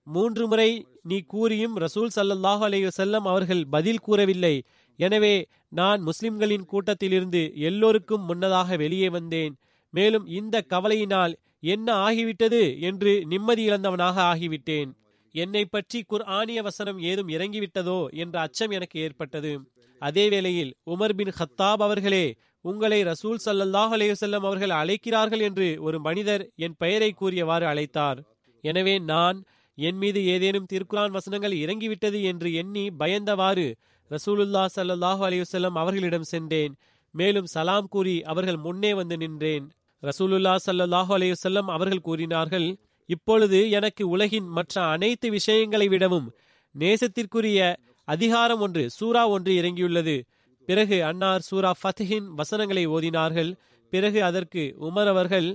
மூன்று முறை நீ கூறியும் ரசூல் சல்லல்லாஹு அலைய செல்லம் அவர்கள் பதில் கூறவில்லை. எனவே நான் முஸ்லிம்களின் கூட்டத்திலிருந்து எல்லோருக்கும் முன்னதாக வெளியே வந்தேன். மேலும் இந்த கவலையினால் என்ன ஆகிவிட்டது என்று நிம்மதி இழந்தவனாக ஆகிவிட்டேன். என்னை பற்றி குர்ஆனிய வசனம் ஏதும் இறங்கிவிட்டதோ என்ற அச்சம் எனக்கு ஏற்பட்டது. அதே வேளையில் உமர் பின் ஹத்தாப் அவர்களே உங்களை ரசூல் சல்லல்லாஹு அலேவசல்லம் அவர்கள் அழைக்கிறார்கள் என்று ஒரு மனிதர் என் பெயரை கூறியவாறு அழைத்தார். எனவே நான் என் மீது ஏதேனும் திருக்குரான் வசனங்கள் இறங்கிவிட்டது என்று எண்ணி பயந்தவாறு ரசூலுல்லா சல்லல்லாஹு அலைஹி அவர்களிடம் சென்றேன். மேலும் சலாம் கூறி அவர்கள் முன்னே வந்து நின்றேன். ரசூலுல்லா சல்லல்லாஹு அலைஹி அவர்கள் கூறினார்கள் இப்பொழுது எனக்கு உலகின் மற்ற அனைத்து விஷயங்களை விடவும் நேசத்திற்குரிய அதிகாரம் ஒன்று சூறா ஒன்று இறங்கியுள்ளது. பிறகு அன்னார் சூரா ஃபத்ஹின் வசனங்களை ஓதினார்கள். பிறகு அதற்கு உமர் அவர்கள்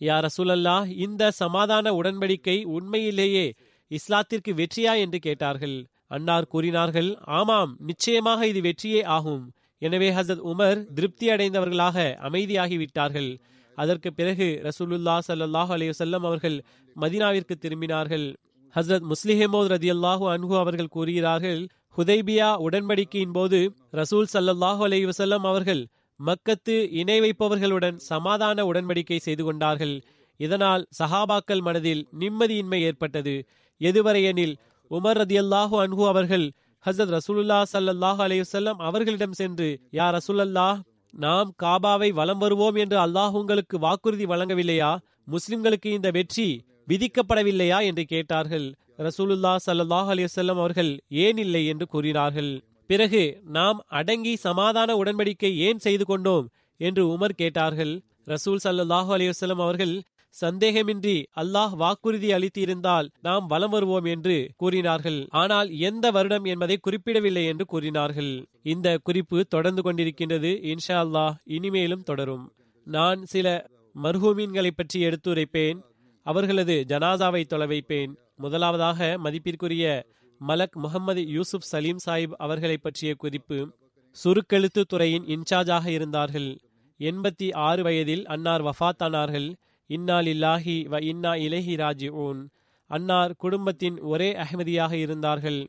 யா ரசூலல்லா இந்த சமாதான உடன்படிக்கை உண்மையிலேயே இஸ்லாத்திற்கு வெற்றியா? என்று கேட்டார்கள். அன்னார் கூறினார்கள் ஆமாம் நிச்சயமாக இது வெற்றியே ஆகும். எனவே ஹசத் உமர் திருப்தி அடைந்தவர்களாக அமைதியாகிவிட்டார்கள். அதற்கு பிறகு ரசூலுல்லா சல்லாஹ் அலையுசல்லம் அவர்கள் மதினாவிற்கு திரும்பினார்கள். ஹசரத் முஸ்லிஹமோத் ரதியல்லாஹு அன்ஹு அவர்கள் கூறுகிறார்கள் ஹுதைபியா உடன்படிக்கையின் போது ரசூல் சல்லல்லாஹு அலைஹி அவர்கள் மக்கத்து இணை வைப்பவர்களுடன் சமாதான உடன்படிக்கை செய்து கொண்டார்கள். இதனால் சஹாபாக்கள் மனதில் நிம்மதியின்மை ஏற்பட்டது. எதுவரையெனில் உமர் ரதியல்லாஹு அன்ஹு அவர்கள் ஹசரத் ரசூலுல்லா சல்லல்லாஹு அலைஹி அவர்களிடம் சென்று யா ரசூலல்லா நாம் காபாவை வலம் வருவோம் என்று அல்லாஹ் உங்களுக்கு வாக்குறுதி வழங்கவில்லையா? முஸ்லிம்களுக்கு இந்த வெற்றி விதிக்கப்படவில்லையா? என்று கேட்டார்கள். ரசூலுல்லா சல்லாஹ் அலிவசல்லம் அவர்கள் ஏன் இல்லை என்று கூறினார்கள். பிறகு நாம் அடங்கி சமாதான உடன்படிக்கை ஏன் செய்து கொண்டோம் என்று உமர் கேட்டார்கள். ரசூல் சல்லாஹூ அலிவசல்லம் அவர்கள் சந்தேகமின்றி அல்லாஹ் வாக்குறுதி அளித்திருந்தால் நாம் வலம் வருவோம் என்று கூறினார்கள். ஆனால் எந்த வருடம் என்பதை குறிப்பிடவில்லை என்று கூறினார்கள். இந்த குறிப்பு தொடர்ந்து கொண்டிருக்கின்றது. இன்ஷா அல்லாஹ் இனிமேலும் தொடரும். நான் சில மர்ஹூமீன்களை பற்றி எடுத்துரைப்பேன். அவர்களது ஜனாசாவை தொலைவைப்பேன் முதலாவதாக மதிப்பிற்குரிய மலக் முகமது யூசுப் சலீம் சாஹிப் அவர்களை பற்றிய குறிப்பு சுருக்கெழுத்து துறையின் இன்சார்ஜாக இருந்தார்கள். எண்பத்தி ஆறு வயதில் அன்னார் வஃத்தானார்கள். இன்னா லில்லாஹி வ இன்னா இலஹி ராஜி ஓன் அன்னார் குடும்பத்தின் ஒரே அகமதியாக இருந்தார்கள்.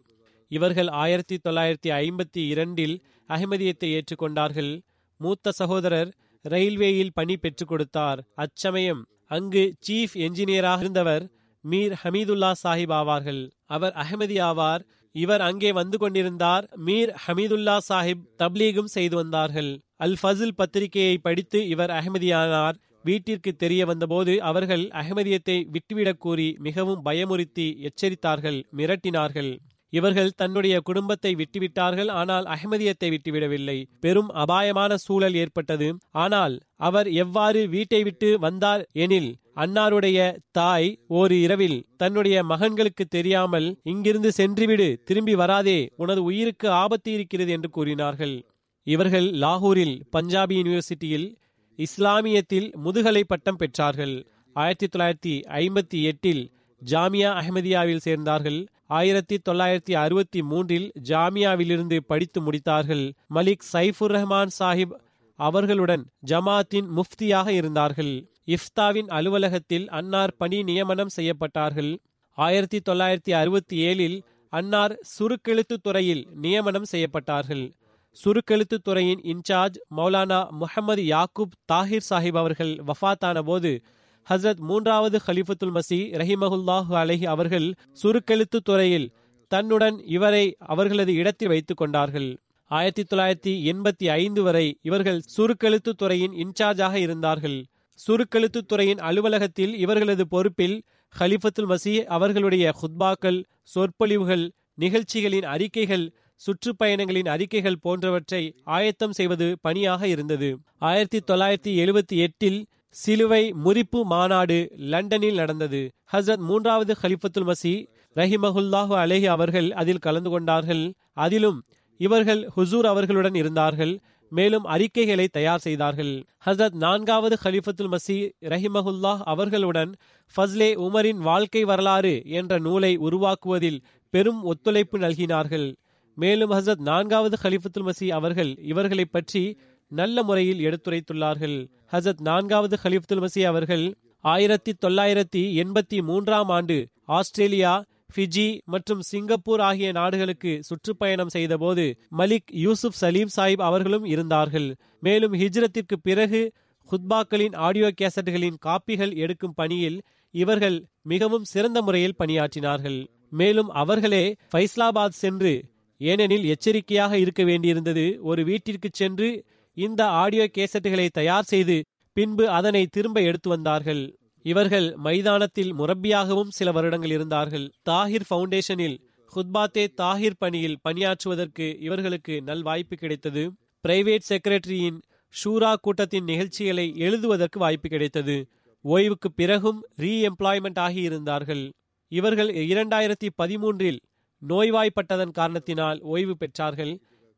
இவர்கள் ஆயிரத்தி தொள்ளாயிரத்தி ஐம்பத்தி இரண்டில் அகமதியத்தை ஏற்றுக்கொண்டார்கள். மூத்த சகோதரர் ரயில்வேயில் பணி பெற்றுக் கொடுத்தார். அச்சமயம் அங்கு சீஃப் என்ஜினியராக இருந்தவர் மீர் ஹமீதுல்லா சாஹிப் ஆவார்கள். அவர் அகமதி ஆவார் இவர் அங்கே வந்து கொண்டிருந்தார். மீர் ஹமீதுல்லா சாஹிப் தப்லீகும் செய்து வந்தார்கள். அல் ஃபசில் பத்திரிகையை படித்து இவர் அகமதியானார் வீட்டிற்கு தெரிய வந்தபோது அவர்கள் அகமதியத்தை விட்டுவிடக் கூறி மிகவும் பயமுறுத்தி எச்சரித்தார்கள் மிரட்டினார்கள். இவர்கள் தன்னுடைய குடும்பத்தை விட்டுவிட்டார்கள் ஆனால் அகமதியத்தை விட்டுவிடவில்லை. பெரும் அபாயமான சூழல் ஏற்பட்டது. ஆனால் அவர் எவ்வாறு வீட்டை விட்டு வந்தார் எனில் அன்னாருடைய தாய் ஓர் இரவில் தன்னுடைய மகன்களுக்கு தெரியாமல் இங்கிருந்து சென்றுவிடு திரும்பி வராதே உனது உயிருக்கு ஆபத்து இருக்கிறது என்று கூறினார்கள். இவர்கள் லாகூரில் பஞ்சாபி யூனிவர்சிட்டியில் இஸ்லாமியத்தில் முதுகலை பட்டம் பெற்றார்கள். ஆயிரத்தி தொள்ளாயிரத்தி ஐம்பத்தி எட்டில் ஜாமியா அஹமதியாவில் சேர்ந்தார்கள். ஆயிரத்தி தொள்ளாயிரத்தி அறுபத்தி மூன்றில் ஜாமியாவிலிருந்து படித்து முடித்தார்கள். மலிக் சைஃபுர் ரஹ்மான் சாஹிப் அவர்களுடன் ஜமாத்தின் முஃப்தியாக இருந்தார்கள். இஃப்தாவின் அலுவலகத்தில் அன்னார் பணி நியமனம் செய்யப்பட்டார்கள். ஆயிரத்தி தொள்ளாயிரத்தி அறுபத்தி ஏழில் அன்னார் சுருக்கெழுத்து துறையில் நியமனம் செய்யப்பட்டார்கள். சுருக்கெழுத்து துறையின் இன்சார்ஜ் மௌலானா முகமது யாக்கூப் தாஹிர் சாஹிப் அவர்கள் வஃத்தான போது ஹசரத் மூன்றாவது ஹலிஃபத்துல் மசி ரஹிமஹுல்லாஹு அலஹி அவர்கள் சுருக்கெழுத்து துறையில் தன்னுடன் இவரை அவர்களது இடத்தில் வைத்துக் கொண்டார்கள். ஆயிரத்தி தொள்ளாயிரத்தி எண்பத்தி ஐந்து வரை இவர்கள் சுருக்கெழுத்து துறையின் இன்சார்ஜாக இருந்தார்கள். சுருக்கெழுத்து துறையின் அலுவலகத்தில் இவர்களது பொறுப்பில் ஹலிஃபத்துல் மசி அவர்களுடைய ஹுத்பாக்கள் சொற்பொழிவுகள் நிகழ்ச்சிகளின் அறிக்கைகள் சுற்றுப்பயணங்களின் அறிக்கைகள் போன்றவற்றை ஆயத்தம் செய்வது பணியாக இருந்தது. ஆயிரத்தி தொள்ளாயிரத்தி எழுபத்தி எட்டில் சிலுவை முறிப்பு மாநாடு லண்டனில் நடந்தது. ஹசரத் மூன்றாவது ஹலிஃபத்துல் மசி ரஹிமஹுல்லாஹு அலேஹி அவர்கள் அதில் கலந்து கொண்டார்கள். அதிலும் இவர்கள் ஹுசூர் அவர்களுடன் இருந்தார்கள். மேலும் அறிக்கைகளை தயார் செய்தார்கள். ஹசரத் நான்காவது ஹலிஃபத்துல் மசி ரஹிமஹுல்லாஹ் அவர்களுடன் ஃபஸ்லே உமரின் வாழ்க்கை வரலாறு என்ற நூலை உருவாக்குவதில் பெரும் ஒத்துழைப்பு நல்கினார்கள். மேலும் ஹசரத் நான்காவது ஹலிஃபத்துல் மசி அவர்கள் இவர்களை பற்றி நல்ல முறையில் எடுத்துரைத்துள்ளார்கள். ஹசத் நான்காவது ஹலிஃப்துல் மசி அவர்கள் ஆயிரத்தி தொள்ளாயிரத்தி எண்பத்தி மூன்றாம் ஆண்டு ஆஸ்திரேலியா ஃபிஜி மற்றும் சிங்கப்பூர் ஆகிய நாடுகளுக்கு சுற்றுப்பயணம் செய்தபோது மலிக் யூசுப் சலீம் சாஹிப் அவர்களும் இருந்தார்கள். மேலும் ஹிஜ்ரத்திற்கு பிறகு ஹுத்பாக்களின் ஆடியோ கேசட்டுகளின் காப்பிகள் எடுக்கும் பணியில் இவர்கள் மிகவும் சிறந்த முறையில் பணியாற்றினார்கள். மேலும் அவர்களே ஃபைஸ்லாபாத் சென்று ஏனெனில் எச்சரிக்கையாக இருக்க வேண்டியிருந்தது ஒரு வீட்டிற்கு சென்று இந்த ஆடியோ கேசட்டுகளை தயார் செய்து பின்பு அதனை திரும்ப எடுத்து வந்தார்கள். இவர்கள் மைதானத்தில் முரப்பியாகவும் சில வருடங்கள் இருந்தார்கள். தாஹிர் ஃபவுண்டேஷனில் ஹுத்பாத்தே தாஹிர் பணியில் பணியாற்றுவதற்கு இவர்களுக்கு நல் வாய்ப்பு கிடைத்தது. பிரைவேட் செக்ரட்டரியின் ஷூரா கூட்டத்தின் நிகழ்ச்சிகளை எழுதுவதற்கு வாய்ப்பு கிடைத்தது. ஓய்வுக்கு பிறகும் ரீஎம்ப்ளாய்மெண்ட் ஆகியிருந்தார்கள் இவர்கள் இரண்டாயிரத்தி பதிமூன்றில் நோய்வாய்ப்பட்டதன் காரணத்தினால் ஓய்வு பெற்றார்கள்.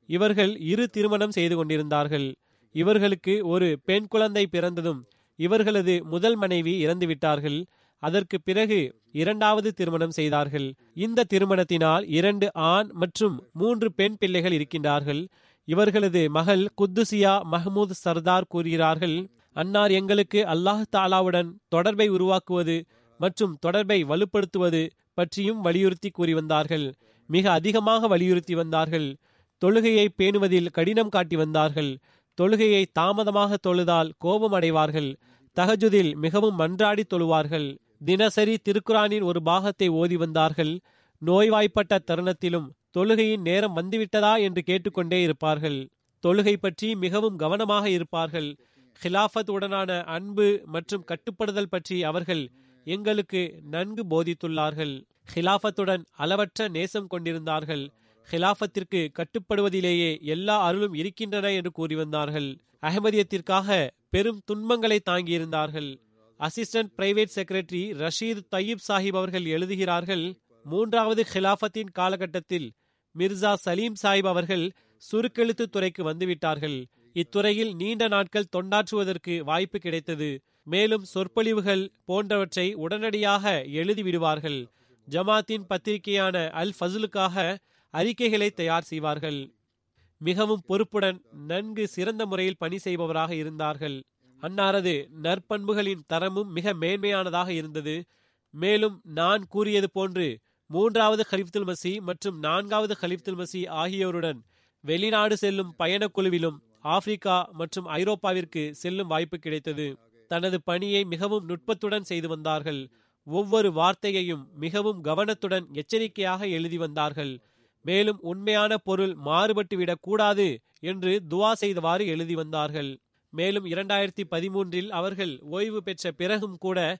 இவர்கள் இரு திருமணம் செய்து கொண்டிருந்தார்கள். இவர்களுக்கு ஒரு பெண் குழந்தை பிறந்ததும் இவர்களது முதல் மனைவி இறந்துவிட்டார்கள் அதற்கு பிறகு இரண்டாவது திருமணம் செய்தார்கள். இந்த திருமணத்தினால் இரண்டு ஆண் மற்றும் மூன்று பெண் பிள்ளைகள் இருக்கின்றார்கள். இவர்களது மகள் குத்துசியா மஹமூத் சர்தார் கூறுகிறார்கள் அன்னார் எங்களுக்கு அல்லாஹ் தாலாவுடன் தொடர்பை உருவாக்குவது மற்றும் தொடர்பை வலுப்படுத்துவது பற்றியும் வலியுறுத்தி கூறி வந்தார்கள். மிக அதிகமாக வலியுறுத்தி வந்தார்கள். தொழுகையை பேணுவதில் கடினம் காட்டி வந்தார்கள். தொழுகையை தாமதமாக தொழுதால் கோபம் அடைவார்கள் தகஜுதில் மிகவும் மன்றாடி தொழுவார்கள். தினசரி திருக்குரானின் ஒரு பாகத்தை ஓதி வந்தார்கள். நோய்வாய்ப்பட்ட தருணத்திலும் தொழுகையின் நேரம் வந்துவிட்டதா என்று கேட்டுக்கொண்டே இருப்பார்கள். தொழுகை பற்றி மிகவும் கவனமாக இருப்பார்கள். ஹிலாஃபத் உடனான அன்பு மற்றும் கட்டுப்படுதல் பற்றி அவர்கள் எங்களுக்கு நன்கு போதித்துள்ளார்கள். ஹிலாஃபத்துடன் அளவற்ற நேசம் கொண்டிருந்தார்கள். ஹிலாஃபத்திற்கு கட்டுப்படுவதிலேயே எல்லா அருளும் இருக்கின்றன என்று கூறி வந்தார்கள். அகமதியத்திற்காக பெரும் துன்பங்களை தாங்கியிருந்தார்கள். Assistant private secretary Rashid Tayyib Sahib அவர்கள் எழுதுகிறார்கள் மூன்றாவது ஹிலாஃபத்தின் காலகட்டத்தில் மிர்சா சலீம் சாஹிப் அவர்கள் சுருக்கெழுத்து துறைக்கு வந்துவிட்டார்கள். இத்துறையில் நீண்ட நாட்கள் தொண்டாற்றுவதற்கு வாய்ப்பு கிடைத்தது. மேலும் சொற்பொழிவுகள் போன்றவற்றை உடனடியாக எழுதிவிடுவார்கள். ஜமாத்தின் பத்திரிகையான அல் ஃபசுலுக்காக அறிக்கைகளை தயார் செய்வார்கள். மிகவும் பொறுப்புடன் நன்கு சிறந்த முறையில் பணி செய்பவராக இருந்தார்கள். அன்னாரது நற்பண்புகளின் தரமும் மிக மேன்மையானதாக இருந்தது. மேலும் நான் கூறியது போன்று மூன்றாவது ஹலிஃப்துல் மசி மற்றும் நான்காவது ஹலிஃப்துல் மசி ஆகியோருடன் வெளிநாடு செல்லும் பயணக்குழுவிலும் ஆப்பிரிக்கா மற்றும் ஐரோப்பாவிற்கு செல்லும் வாய்ப்பு கிடைத்தது. தனது பணியை மிகவும் நுட்பத்துடன் செய்து வந்தார்கள். ஒவ்வொரு வார்த்தையையும் மிகவும் கவனத்துடன் எச்சரிக்கையாக எழுதி வந்தார்கள். மேலும் உண்மையான பொருள் மாறுபட்டுவிடக் கூடாது என்று துவா செய்தவாறு எழுதி வந்தார்கள். மேலும் இரண்டாயிரத்தி பதிமூன்றில் அவர்கள் ஓய்வு பெற்ற பிறகும் கூட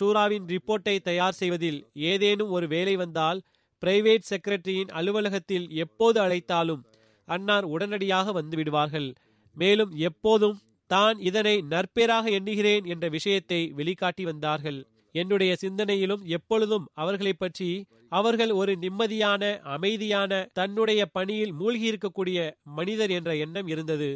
ஷூராவின் ரிப்போர்ட்டை தயார் செய்வதில் ஏதேனும் ஒரு வேலை வந்தால் பிரைவேட் செக்ரட்டரியின் அலுவலகத்தில் எப்போது அழைத்தாலும் அன்னார் உடனடியாக வந்துவிடுவார்கள். மேலும் எப்போதும் தான் இதனை நற்பேராக எண்ணுகிறேன் என்ற விஷயத்தை வெளிக்காட்டி வந்தார்கள். என்னுடைய சிந்தனையிலும் எப்பொழுதும் அவர்களை பற்றி அவர்கள் ஒரு நிம்மதியான அமைதியான தன்னுடைய பணியில் மூழ்கியிருக்கக்கூடிய மனிதர் என்ற எண்ணம் இருந்தது.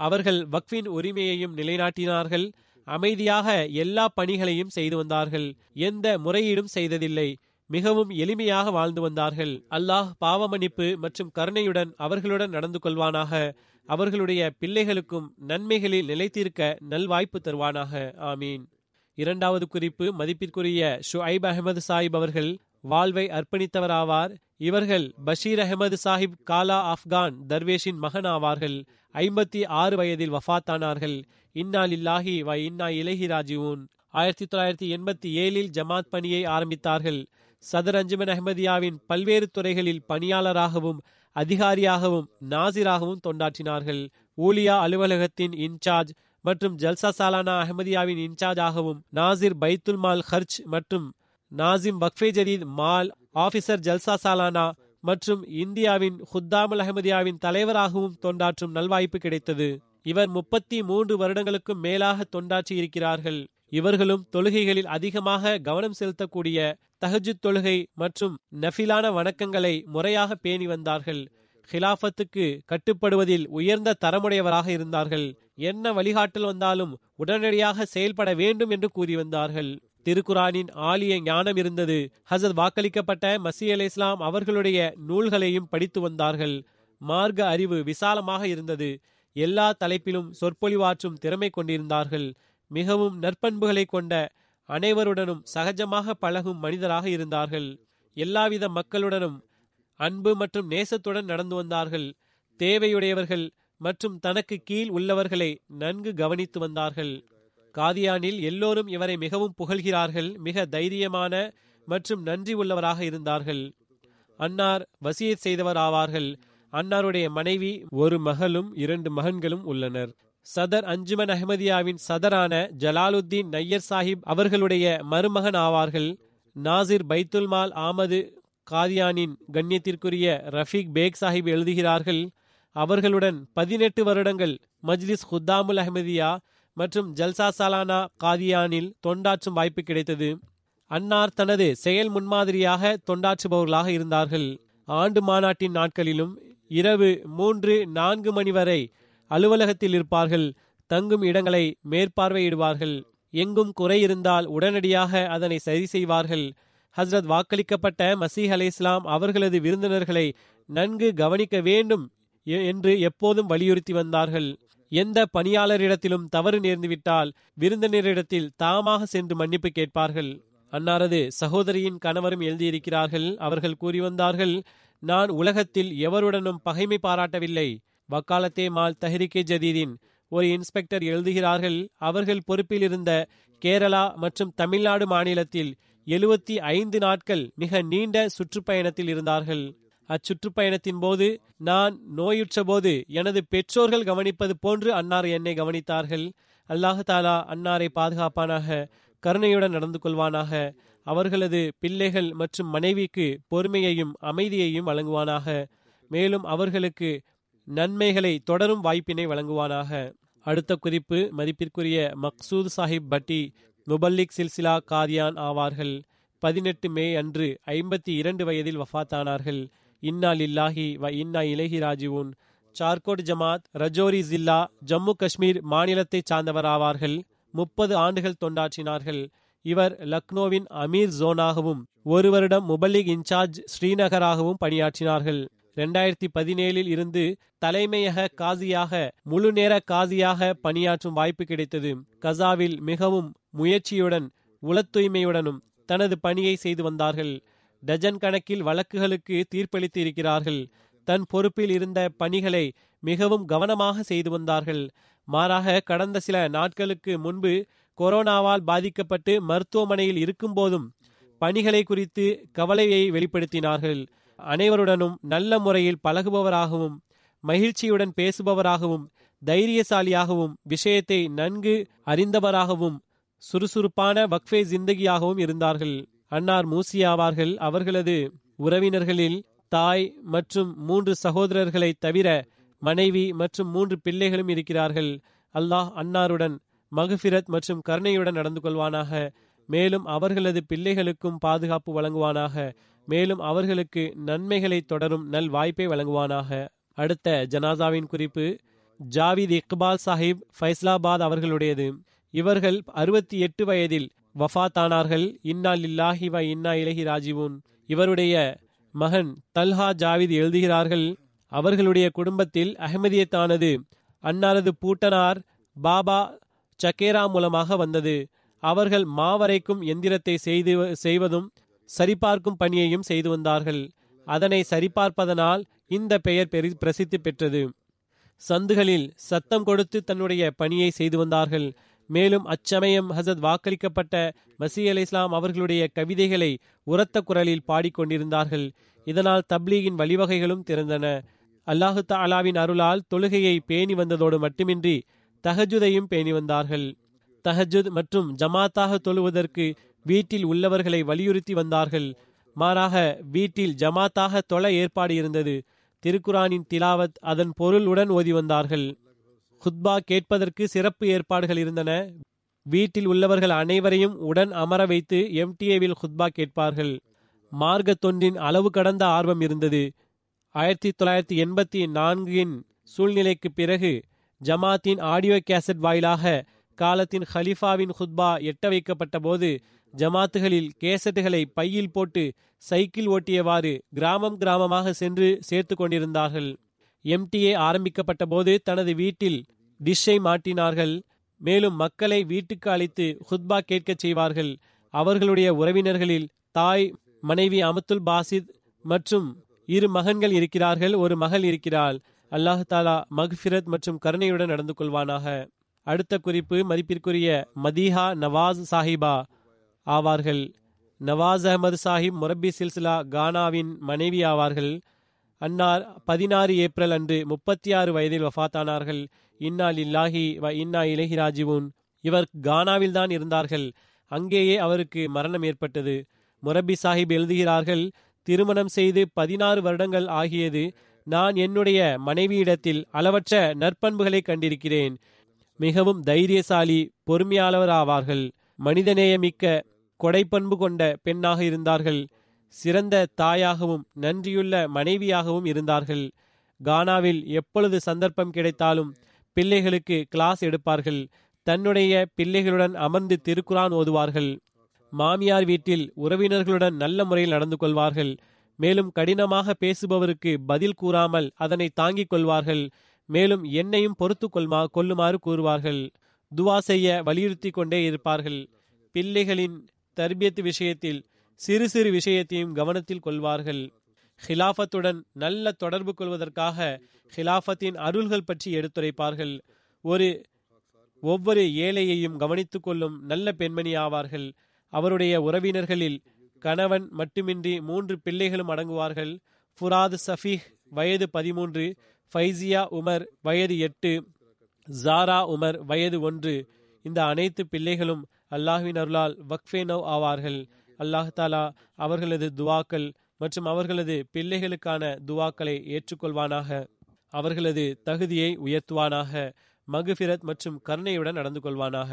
அவர்கள் வக்ஃபின் உரிமையையும் நிலைநாட்டினார்கள். அமைதியாக எல்லா பணிகளையும் செய்து வந்தார்கள். எந்த முறையீடும் செய்ததில்லை. மிகவும் எளிமையாக வாழ்ந்து வந்தார்கள். அல்லாஹ் பாவமன்னிப்பு மற்றும் கருணையுடன் அவர்களுடன் நடந்து கொள்வானாக. அவர்களுடைய பிள்ளைகளுக்கும் நன்மைகளில் நிலைத்திருக்க நல்வாய்ப்பு தருவானாக. ஆமீன். இரண்டாவது குறிப்பு மதிப்பிற்குரிய ஷுஐப் அகமது சாஹிப் அவர்கள் வாழ்வை அர்ப்பணித்தவராவார். இவர்கள் பஷீர் அகமது சாஹிப் காலா ஆப்கான் தர்வேஷின் மகன் ஆவார்கள் ஐம்பத்தி ஆறு வயதில் வஃத்தானார்கள். இன்னா லில்லாஹி வ இன்னா இலஹி ராஜிவூன் ஆயிரத்தி தொள்ளாயிரத்தி எண்பத்தி ஏழில் ஜமாத் பணியை ஆரம்பித்தார்கள். சதர் அஞ்சுமன் அஹமதியாவின் பல்வேறு துறைகளில் பணியாளராகவும் அதிகாரியாகவும் நாசிராகவும் தொண்டாற்றினார்கள். ஊலியா அலுவலகத்தின் இன்சார்ஜ் மற்றும் ஜல்சா சாலானா அஹமதியாவின் இன்சார்ஜ் ஆகவும் நாசிர் பைத்துல் மால் ஹர்ச் மற்றும் நாசிம் வக்ஃபே மால் ஆபிசர் ஜல்சா சாலானா மற்றும் இந்தியாவின் ஹுத்தாமுல் அஹமதியாவின் தலைவராகவும் தொண்டாற்றும் நல்வாய்ப்பு கிடைத்தது. இவர் முப்பத்தி மூன்று வருடங்களுக்கும் மேலாக தொண்டாற்றி இருக்கிறார்கள். இவர்களும் தொழுகைகளில் அதிகமாக கவனம் செலுத்தக்கூடிய தஹஜுத் தொழுகை மற்றும் நஃபிலான வணக்கங்களை முறையாக பேணி வந்தார்கள். ஹிலாஃபத்துக்கு கட்டுப்படுவதில் உயர்ந்த தரமுடையவராக இருந்தார்கள். என்ன வழிகாட்டல் வந்தாலும் உடனடியாக செயல்பட வேண்டும் என்று கூறி வந்தார்கள். திருக்குரானின் ஆலிய ஞானம் இருந்தது. ஹசத் வாக்களிக்கப்பட்ட மசி அலி இஸ்லாம் அவர்களுடைய நூல்களையும் படித்து வந்தார்கள். மார்க்க அறிவு விசாலமாக இருந்தது. எல்லா தலைப்பிலும் சொற்பொழிவாற்றும் திறமை கொண்டிருந்தார்கள். மிகவும் நற்பண்புகளை கொண்ட அனைவருடனும் சகஜமாக பழகும் மனிதராக இருந்தார்கள். எல்லாவித மக்களுடனும் அன்பு மற்றும் நேசத்துடன் நடந்து வந்தார்கள். தேவையுடையவர்கள் மற்றும் தனக்கு கீழ் உள்ளவர்களை நன்கு கவனித்து வந்தார்கள். காதியானில் எல்லோரும் இவரை மிகவும் புகழ்கிறார்கள் மிக தைரியமான மற்றும் நன்றி உள்ளவராக இருந்தார்கள். அன்னார் வசியத் செய்தவர் ஆவார்கள். அன்னாருடைய மனைவி ஒரு மகளும் இரண்டு மகன்களும் உள்ளனர். சதர் அஞ்சுமன் அஹமதியாவின் சதரான ஜலாலுத்தீன் நையர் சாஹிப் அவர்களுடைய மருமகன் ஆவார்கள். நாசிர் பைத்துல்மால் ஆமது காதியானின் கண்ணியத்திற்குரிய ரஃபீக் பேக் சாஹிப் எழுதுகிறார்கள் அவர்களுடன் பதினெட்டு வருடங்கள் மஜ்லிஸ் ஹுத்தாமுல் அஹமதியா மற்றும் ஜல்சா சாலானா காதியானில் தொண்டாற்றும் வாய்ப்பு கிடைத்தது. அன்னார் தனது செயல் முன்மாதிரியாக தொண்டாற்றுபவர்களாக இருந்தார்கள். ஆண்டு மாநாட்டின் நாட்களிலும் இரவு மூன்று நான்கு மணி வரை அலுவலகத்தில் இருப்பார்கள். தங்கும் இடங்களை மேற்பார்வையிடுவார்கள். எங்கும் குறை இருந்தால் உடனடியாக அதனை சரி செய்வார்கள். ஹஸ்ரத் வாக்களிக்கப்பட்ட மசீஹ் அலை இஸ்லாம் அவர்களது விருந்தினர்களை நன்கு கவனிக்க வேண்டும் என்று எப்போதும் வலியுறுத்தி வந்தார்கள். எந்த பணியாளரிடத்திலும் தவறு நேர்ந்துவிட்டால் விருந்தினரிடத்தில் தாமாக சென்று மன்னிப்பு கேட்பார்கள். அன்னாரது சகோதரியின் கணவரும் எழுதியிருக்கிறார்கள் அவர்கள் கூறி வந்தார்கள் நான் உலகத்தில் எவருடனும் பகைமை பாராட்டவில்லை. வக்காலத்தே மால் தஹரிகே ஜதீதின் ஒரு இன்ஸ்பெக்டர் எழுதுகிறார்கள் அவர்கள் பொறுப்பில் இருந்த கேரளா மற்றும் தமிழ்நாடு மாநிலத்தில் எழுபத்தி ஐந்து நாட்கள் மிக நீண்ட சுற்றுப்பயணத்தில் இருந்தார்கள். அச்சுற்றுப்பயணத்தின் போது நான் நோயுற்றபோது எனது பெற்றோர்கள் கவனிப்பது போன்று அன்னார் என்னை கவனித்தார்கள். அல்லாஹு தாலா அன்னாரை பாதுகாப்பானாக கருணையுடன் நடந்து கொள்வானாக. அவர்களது பிள்ளைகள் மற்றும் மனைவிக்கு பொறுமையையும் அமைதியையும் வழங்குவானாக. மேலும் அவர்களுக்கு நன்மைகளை தொடரும் வாய்ப்பினை வழங்குவானாக. அடுத்த குறிப்பு மதிப்பிற்குரிய மக்சூத் சாஹிப் பட்டி முபல்லிக் சில்சிலா காதியான் ஆவார்கள். பதினெட்டு மே அன்று ஐம்பத்தி இரண்டு வயதில் வஃத்தானார்கள். இன்னா லில்லாஹி வ இன்னா இலஹி ராஜிவுன் சார்கோட் ஜமாத் ரஜோரி ஜில்லா ஜம்மு காஷ்மீர் மாநிலத்தைச் சார்ந்தவராவார்கள். முப்பது ஆண்டுகள் தொண்டாற்றினார்கள். இவர் லக்னோவின் அமீர் ஜோனாகவும் ஒரு வருடம் முபல்லிக் இன்சார்ஜ் ஸ்ரீநகராகவும் பணியாற்றினார்கள். இரண்டாயிரத்தி பதினேழில் இருந்து தலைமையக காசியாக முழு நேர காசியாக பணியாற்றும் வாய்ப்பு கிடைத்தது. கசாவில் மிகவும் முயற்சியுடன் உள தூய்மையுடனும் தனது பணியை செய்து வந்தார்கள். டஜன் கணக்கில் வழக்குகளுக்கு தீர்ப்பளித்து இருக்கிறார்கள் தன் பொறுப்பில் இருந்த பணிகளை மிகவும் கவனமாக செய்து வந்தார்கள். மாறாக கடந்த சில நாட்களுக்கு முன்பு கொரோனாவால் பாதிக்கப்பட்டு மருத்துவமனையில் இருக்கும்போதும் பணிகளை குறித்து கவலையை வெளிப்படுத்தினார்கள். அனைவருடனும் நல்ல முறையில் பழகுபவராகவும் மகிழ்ச்சியுடன் பேசுபவராகவும் தைரியசாலியாகவும் விஷயத்தை நன்கு அறிந்தவராகவும் சுறுசுறுப்பான வக்ஃபே ஜிந்தகியாகவும் இருந்தார்கள். அன்னார் மூசியாவார்கள் அவர்களது உறவினர்களில் தாய் மற்றும் மூன்று சகோதரர்களை தவிர மனைவி மற்றும் மூன்று பிள்ளைகளும் இருக்கிறார்கள். அல்லாஹ் அன்னாருடன் மகுஃபிரத் மற்றும் கருணையுடன் நடந்து கொள்வானாக. மேலும் அவர்களது பிள்ளைகளுக்கும் பாதுகாப்பு வழங்குவானாக. மேலும் அவர்களுக்கு நன்மைகளை தொடரும் நல் வாய்ப்பை வழங்குவானாக. அடுத்த ஜனாசாவின் குறிப்பு ஜாவித் இக்பால் சாஹிப் ஃபைஸ்லாபாத் அவர்களுடையது. இவர்கள் அறுபத்தி எட்டு வயதில் வஃத்தானார்கள். இன்னா லில்லாஹி வ இன்னா இலகி ராஜிவுன். இவருடைய மகன் தல்ஹா ஜாவித் எழுதுகிறார்கள் அவர்களுடைய குடும்பத்தில் அகமதியத்தானது அன்னாரது பூட்டனார் பாபா சக்கேரா மூலமாக வந்தது. அவர்கள் மாவரைக்கும் எந்திரத்தை செய்து செய்வதும் சரிபார்க்கும் பணியையும் செய்து வந்தார்கள். அதனை சரிபார்ப்பதனால் இந்த பெயர் பெரி பிரசித்தி பெற்றது. சந்துகளில் சத்தம் கொடுத்து தன்னுடைய பணியை செய்து வந்தார்கள். மேலும் அச்சமயம் ஹசத் வாக்களிக்கப்பட்ட மசி அலி இஸ்லாம் அவர்களுடைய கவிதைகளை உரத்த குரலில் பாடிக்கொண்டிருந்தார்கள். இதனால் தப்லீகின் வழிவகைகளும் திறந்தன. அல்லாஹு தாலாவின் அருளால் தொழுகையை பேணி வந்ததோடு மட்டுமின்றி தஹஜுதையும் பேணி வந்தார்கள். தஹஜுத் மற்றும் ஜமாத்தாக தொழுவதற்கு வீட்டில் உள்ளவர்களை வலியுறுத்தி வந்தார்கள். மாறாக வீட்டில் ஜமாத்தாக தொலை ஏற்பாடு இருந்தது. திருக்குரானின் திலாவத் அதன் பொருளுடன் ஓதி வந்தார்கள். ஹுத்பா கேட்பதற்கு சிறப்பு ஏற்பாடுகள் இருந்தன. வீட்டில் உள்ளவர்கள் அனைவரையும் உடன் அமர வைத்து எம்டிஏவில் ஹுத்பா கேட்பார்கள். மார்க்க தொண்டின் அளவு கடந்த ஆர்வம் இருந்தது. ஆயிரத்தி தொள்ளாயிரத்தி எண்பத்தி நான்கின் சூழ்நிலைக்கு பிறகு ஜமாத்தின் ஆடியோ கேசட் வாயிலாக காலத்தின் ஹலிஃபாவின் ஹுத்பா எட்ட வைக்கப்பட்ட போது ஜமாத்துகளில் கேசட்டுகளை பையில் போட்டு சைக்கிள் ஓட்டியவாறு கிராமம் கிராமமாக சென்று சேர்த்து கொண்டிருந்தார்கள். எம்டிஏ ஆரம்பிக்கப்பட்ட போது தனது வீட்டில் டிஷ்ஷை மாட்டினார்கள். மேலும் மக்களை வீட்டுக்கு அழைத்து ஹுத்பா கேட்கச் செய்வார்கள். அவர்களுடைய உறவினர்களில் தாய் மனைவி அமுத்துல் பாசித் மற்றும் இரு மகன்கள் இருக்கிறார்கள். ஒரு மகள் இருக்கிறாள். அல்லாஹ் தாலா மஹ்ஃபிரத் மற்றும் கருணையுடன் நடந்து கொள்வானாக. அடுத்த குறிப்பு மதிப்பிற்குரிய மதீஹா நவாஸ் சாஹிபா ஆவார்கள். நவாஸ் அகமது சாஹிப் முரப்பி சில்சிலா கானாவின் மனைவி ஆவார்கள். அன்னார் பதினாறு ஏப்ரல் அன்று முப்பத்தி ஆறு வயதில் வஃத்தானார்கள். இன்னா லில்லாஹி வ இன்னா இலஹி ராஜிவுன். இவர் கானாவில் தான் இருந்தார்கள். அங்கேயே அவருக்கு மரணம் ஏற்பட்டது. முரப்பி சாஹிப் எழுதுகிறார்கள் திருமணம் செய்து பதினாறு வருடங்கள் ஆகியது நான் என்னுடைய மனைவியிடத்தில் அளவற்ற நற்பண்புகளை கண்டிருக்கிறேன். மிகவும் தைரியசாலி பொறுமையாளவர் ஆவார்கள் மனிதநேயமிக்க கொடைப்பண்பு கொண்ட பெண்ணாக இருந்தார்கள். சிறந்த தாயாகவும் நன்றியுள்ள மனைவியாகவும் இருந்தார்கள். கானாவில் எப்பொழுது சந்தர்ப்பம் கிடைத்தாலும் பிள்ளைகளுக்கு கிளாஸ் எடுப்பார்கள். தன்னுடைய பிள்ளைகளுடன் அமர்ந்து திருக்குரான் ஓதுவார்கள். மாமியார் வீட்டில் உறவினர்களுடன் நல்ல முறையில் நடந்து கொள்வார்கள். மேலும் கடினமாக பேசுபவருக்கு பதில் கூறாமல் அதனை தாங்கிக் கொள்வார்கள். மேலும் என்னையும் பொறுத்து கொள்மா கொள்ளுமாறு கூறுவார்கள். துவா செய்ய வலியுறுத்தி கொண்டே இருப்பார்கள். பிள்ளைகளின் தர்பியத்து விஷயத்தில் சிறு சிறு விஷயத்தையும் கவனத்தில் கொள்வார்கள். ஹிலாஃபத்துடன் நல்ல தொடர்பு கொள்வதற்காக ஹிலாஃபத்தின் அருள்கள் பற்றி எடுத்துரைப்பார்கள். ஒரு ஒவ்வொரு ஏழையையும் கவனித்துக் கொள்ளும் நல்ல பெண்மணி ஆவார்கள். அவருடைய உறவினர்களில் கணவன் மட்டுமின்றி மூன்று பிள்ளைகளும் அடங்குவார்கள். ஃபுராத் சஃபீஹ் வயது பதிமூன்று ஃபைசியா உமர் வயது எட்டு ஜாரா உமர் வயது ஒன்று. இந்த அனைத்து பிள்ளைகளும் அல்லாஹ்வின் அருளால் வக்ஃபேனவ் ஆவார்கள். அல்லாஹ் தாலா அவர்களது துவாக்கள் மற்றும் அவர்களது பிள்ளைகளுக்கான துவாக்களை ஏற்றுக்கொள்வானாக. அவர்களது தகுதியை உயர்த்துவானாக. மகுஃபிரத் மற்றும் கருணையுடன் நடந்து கொள்வானாக.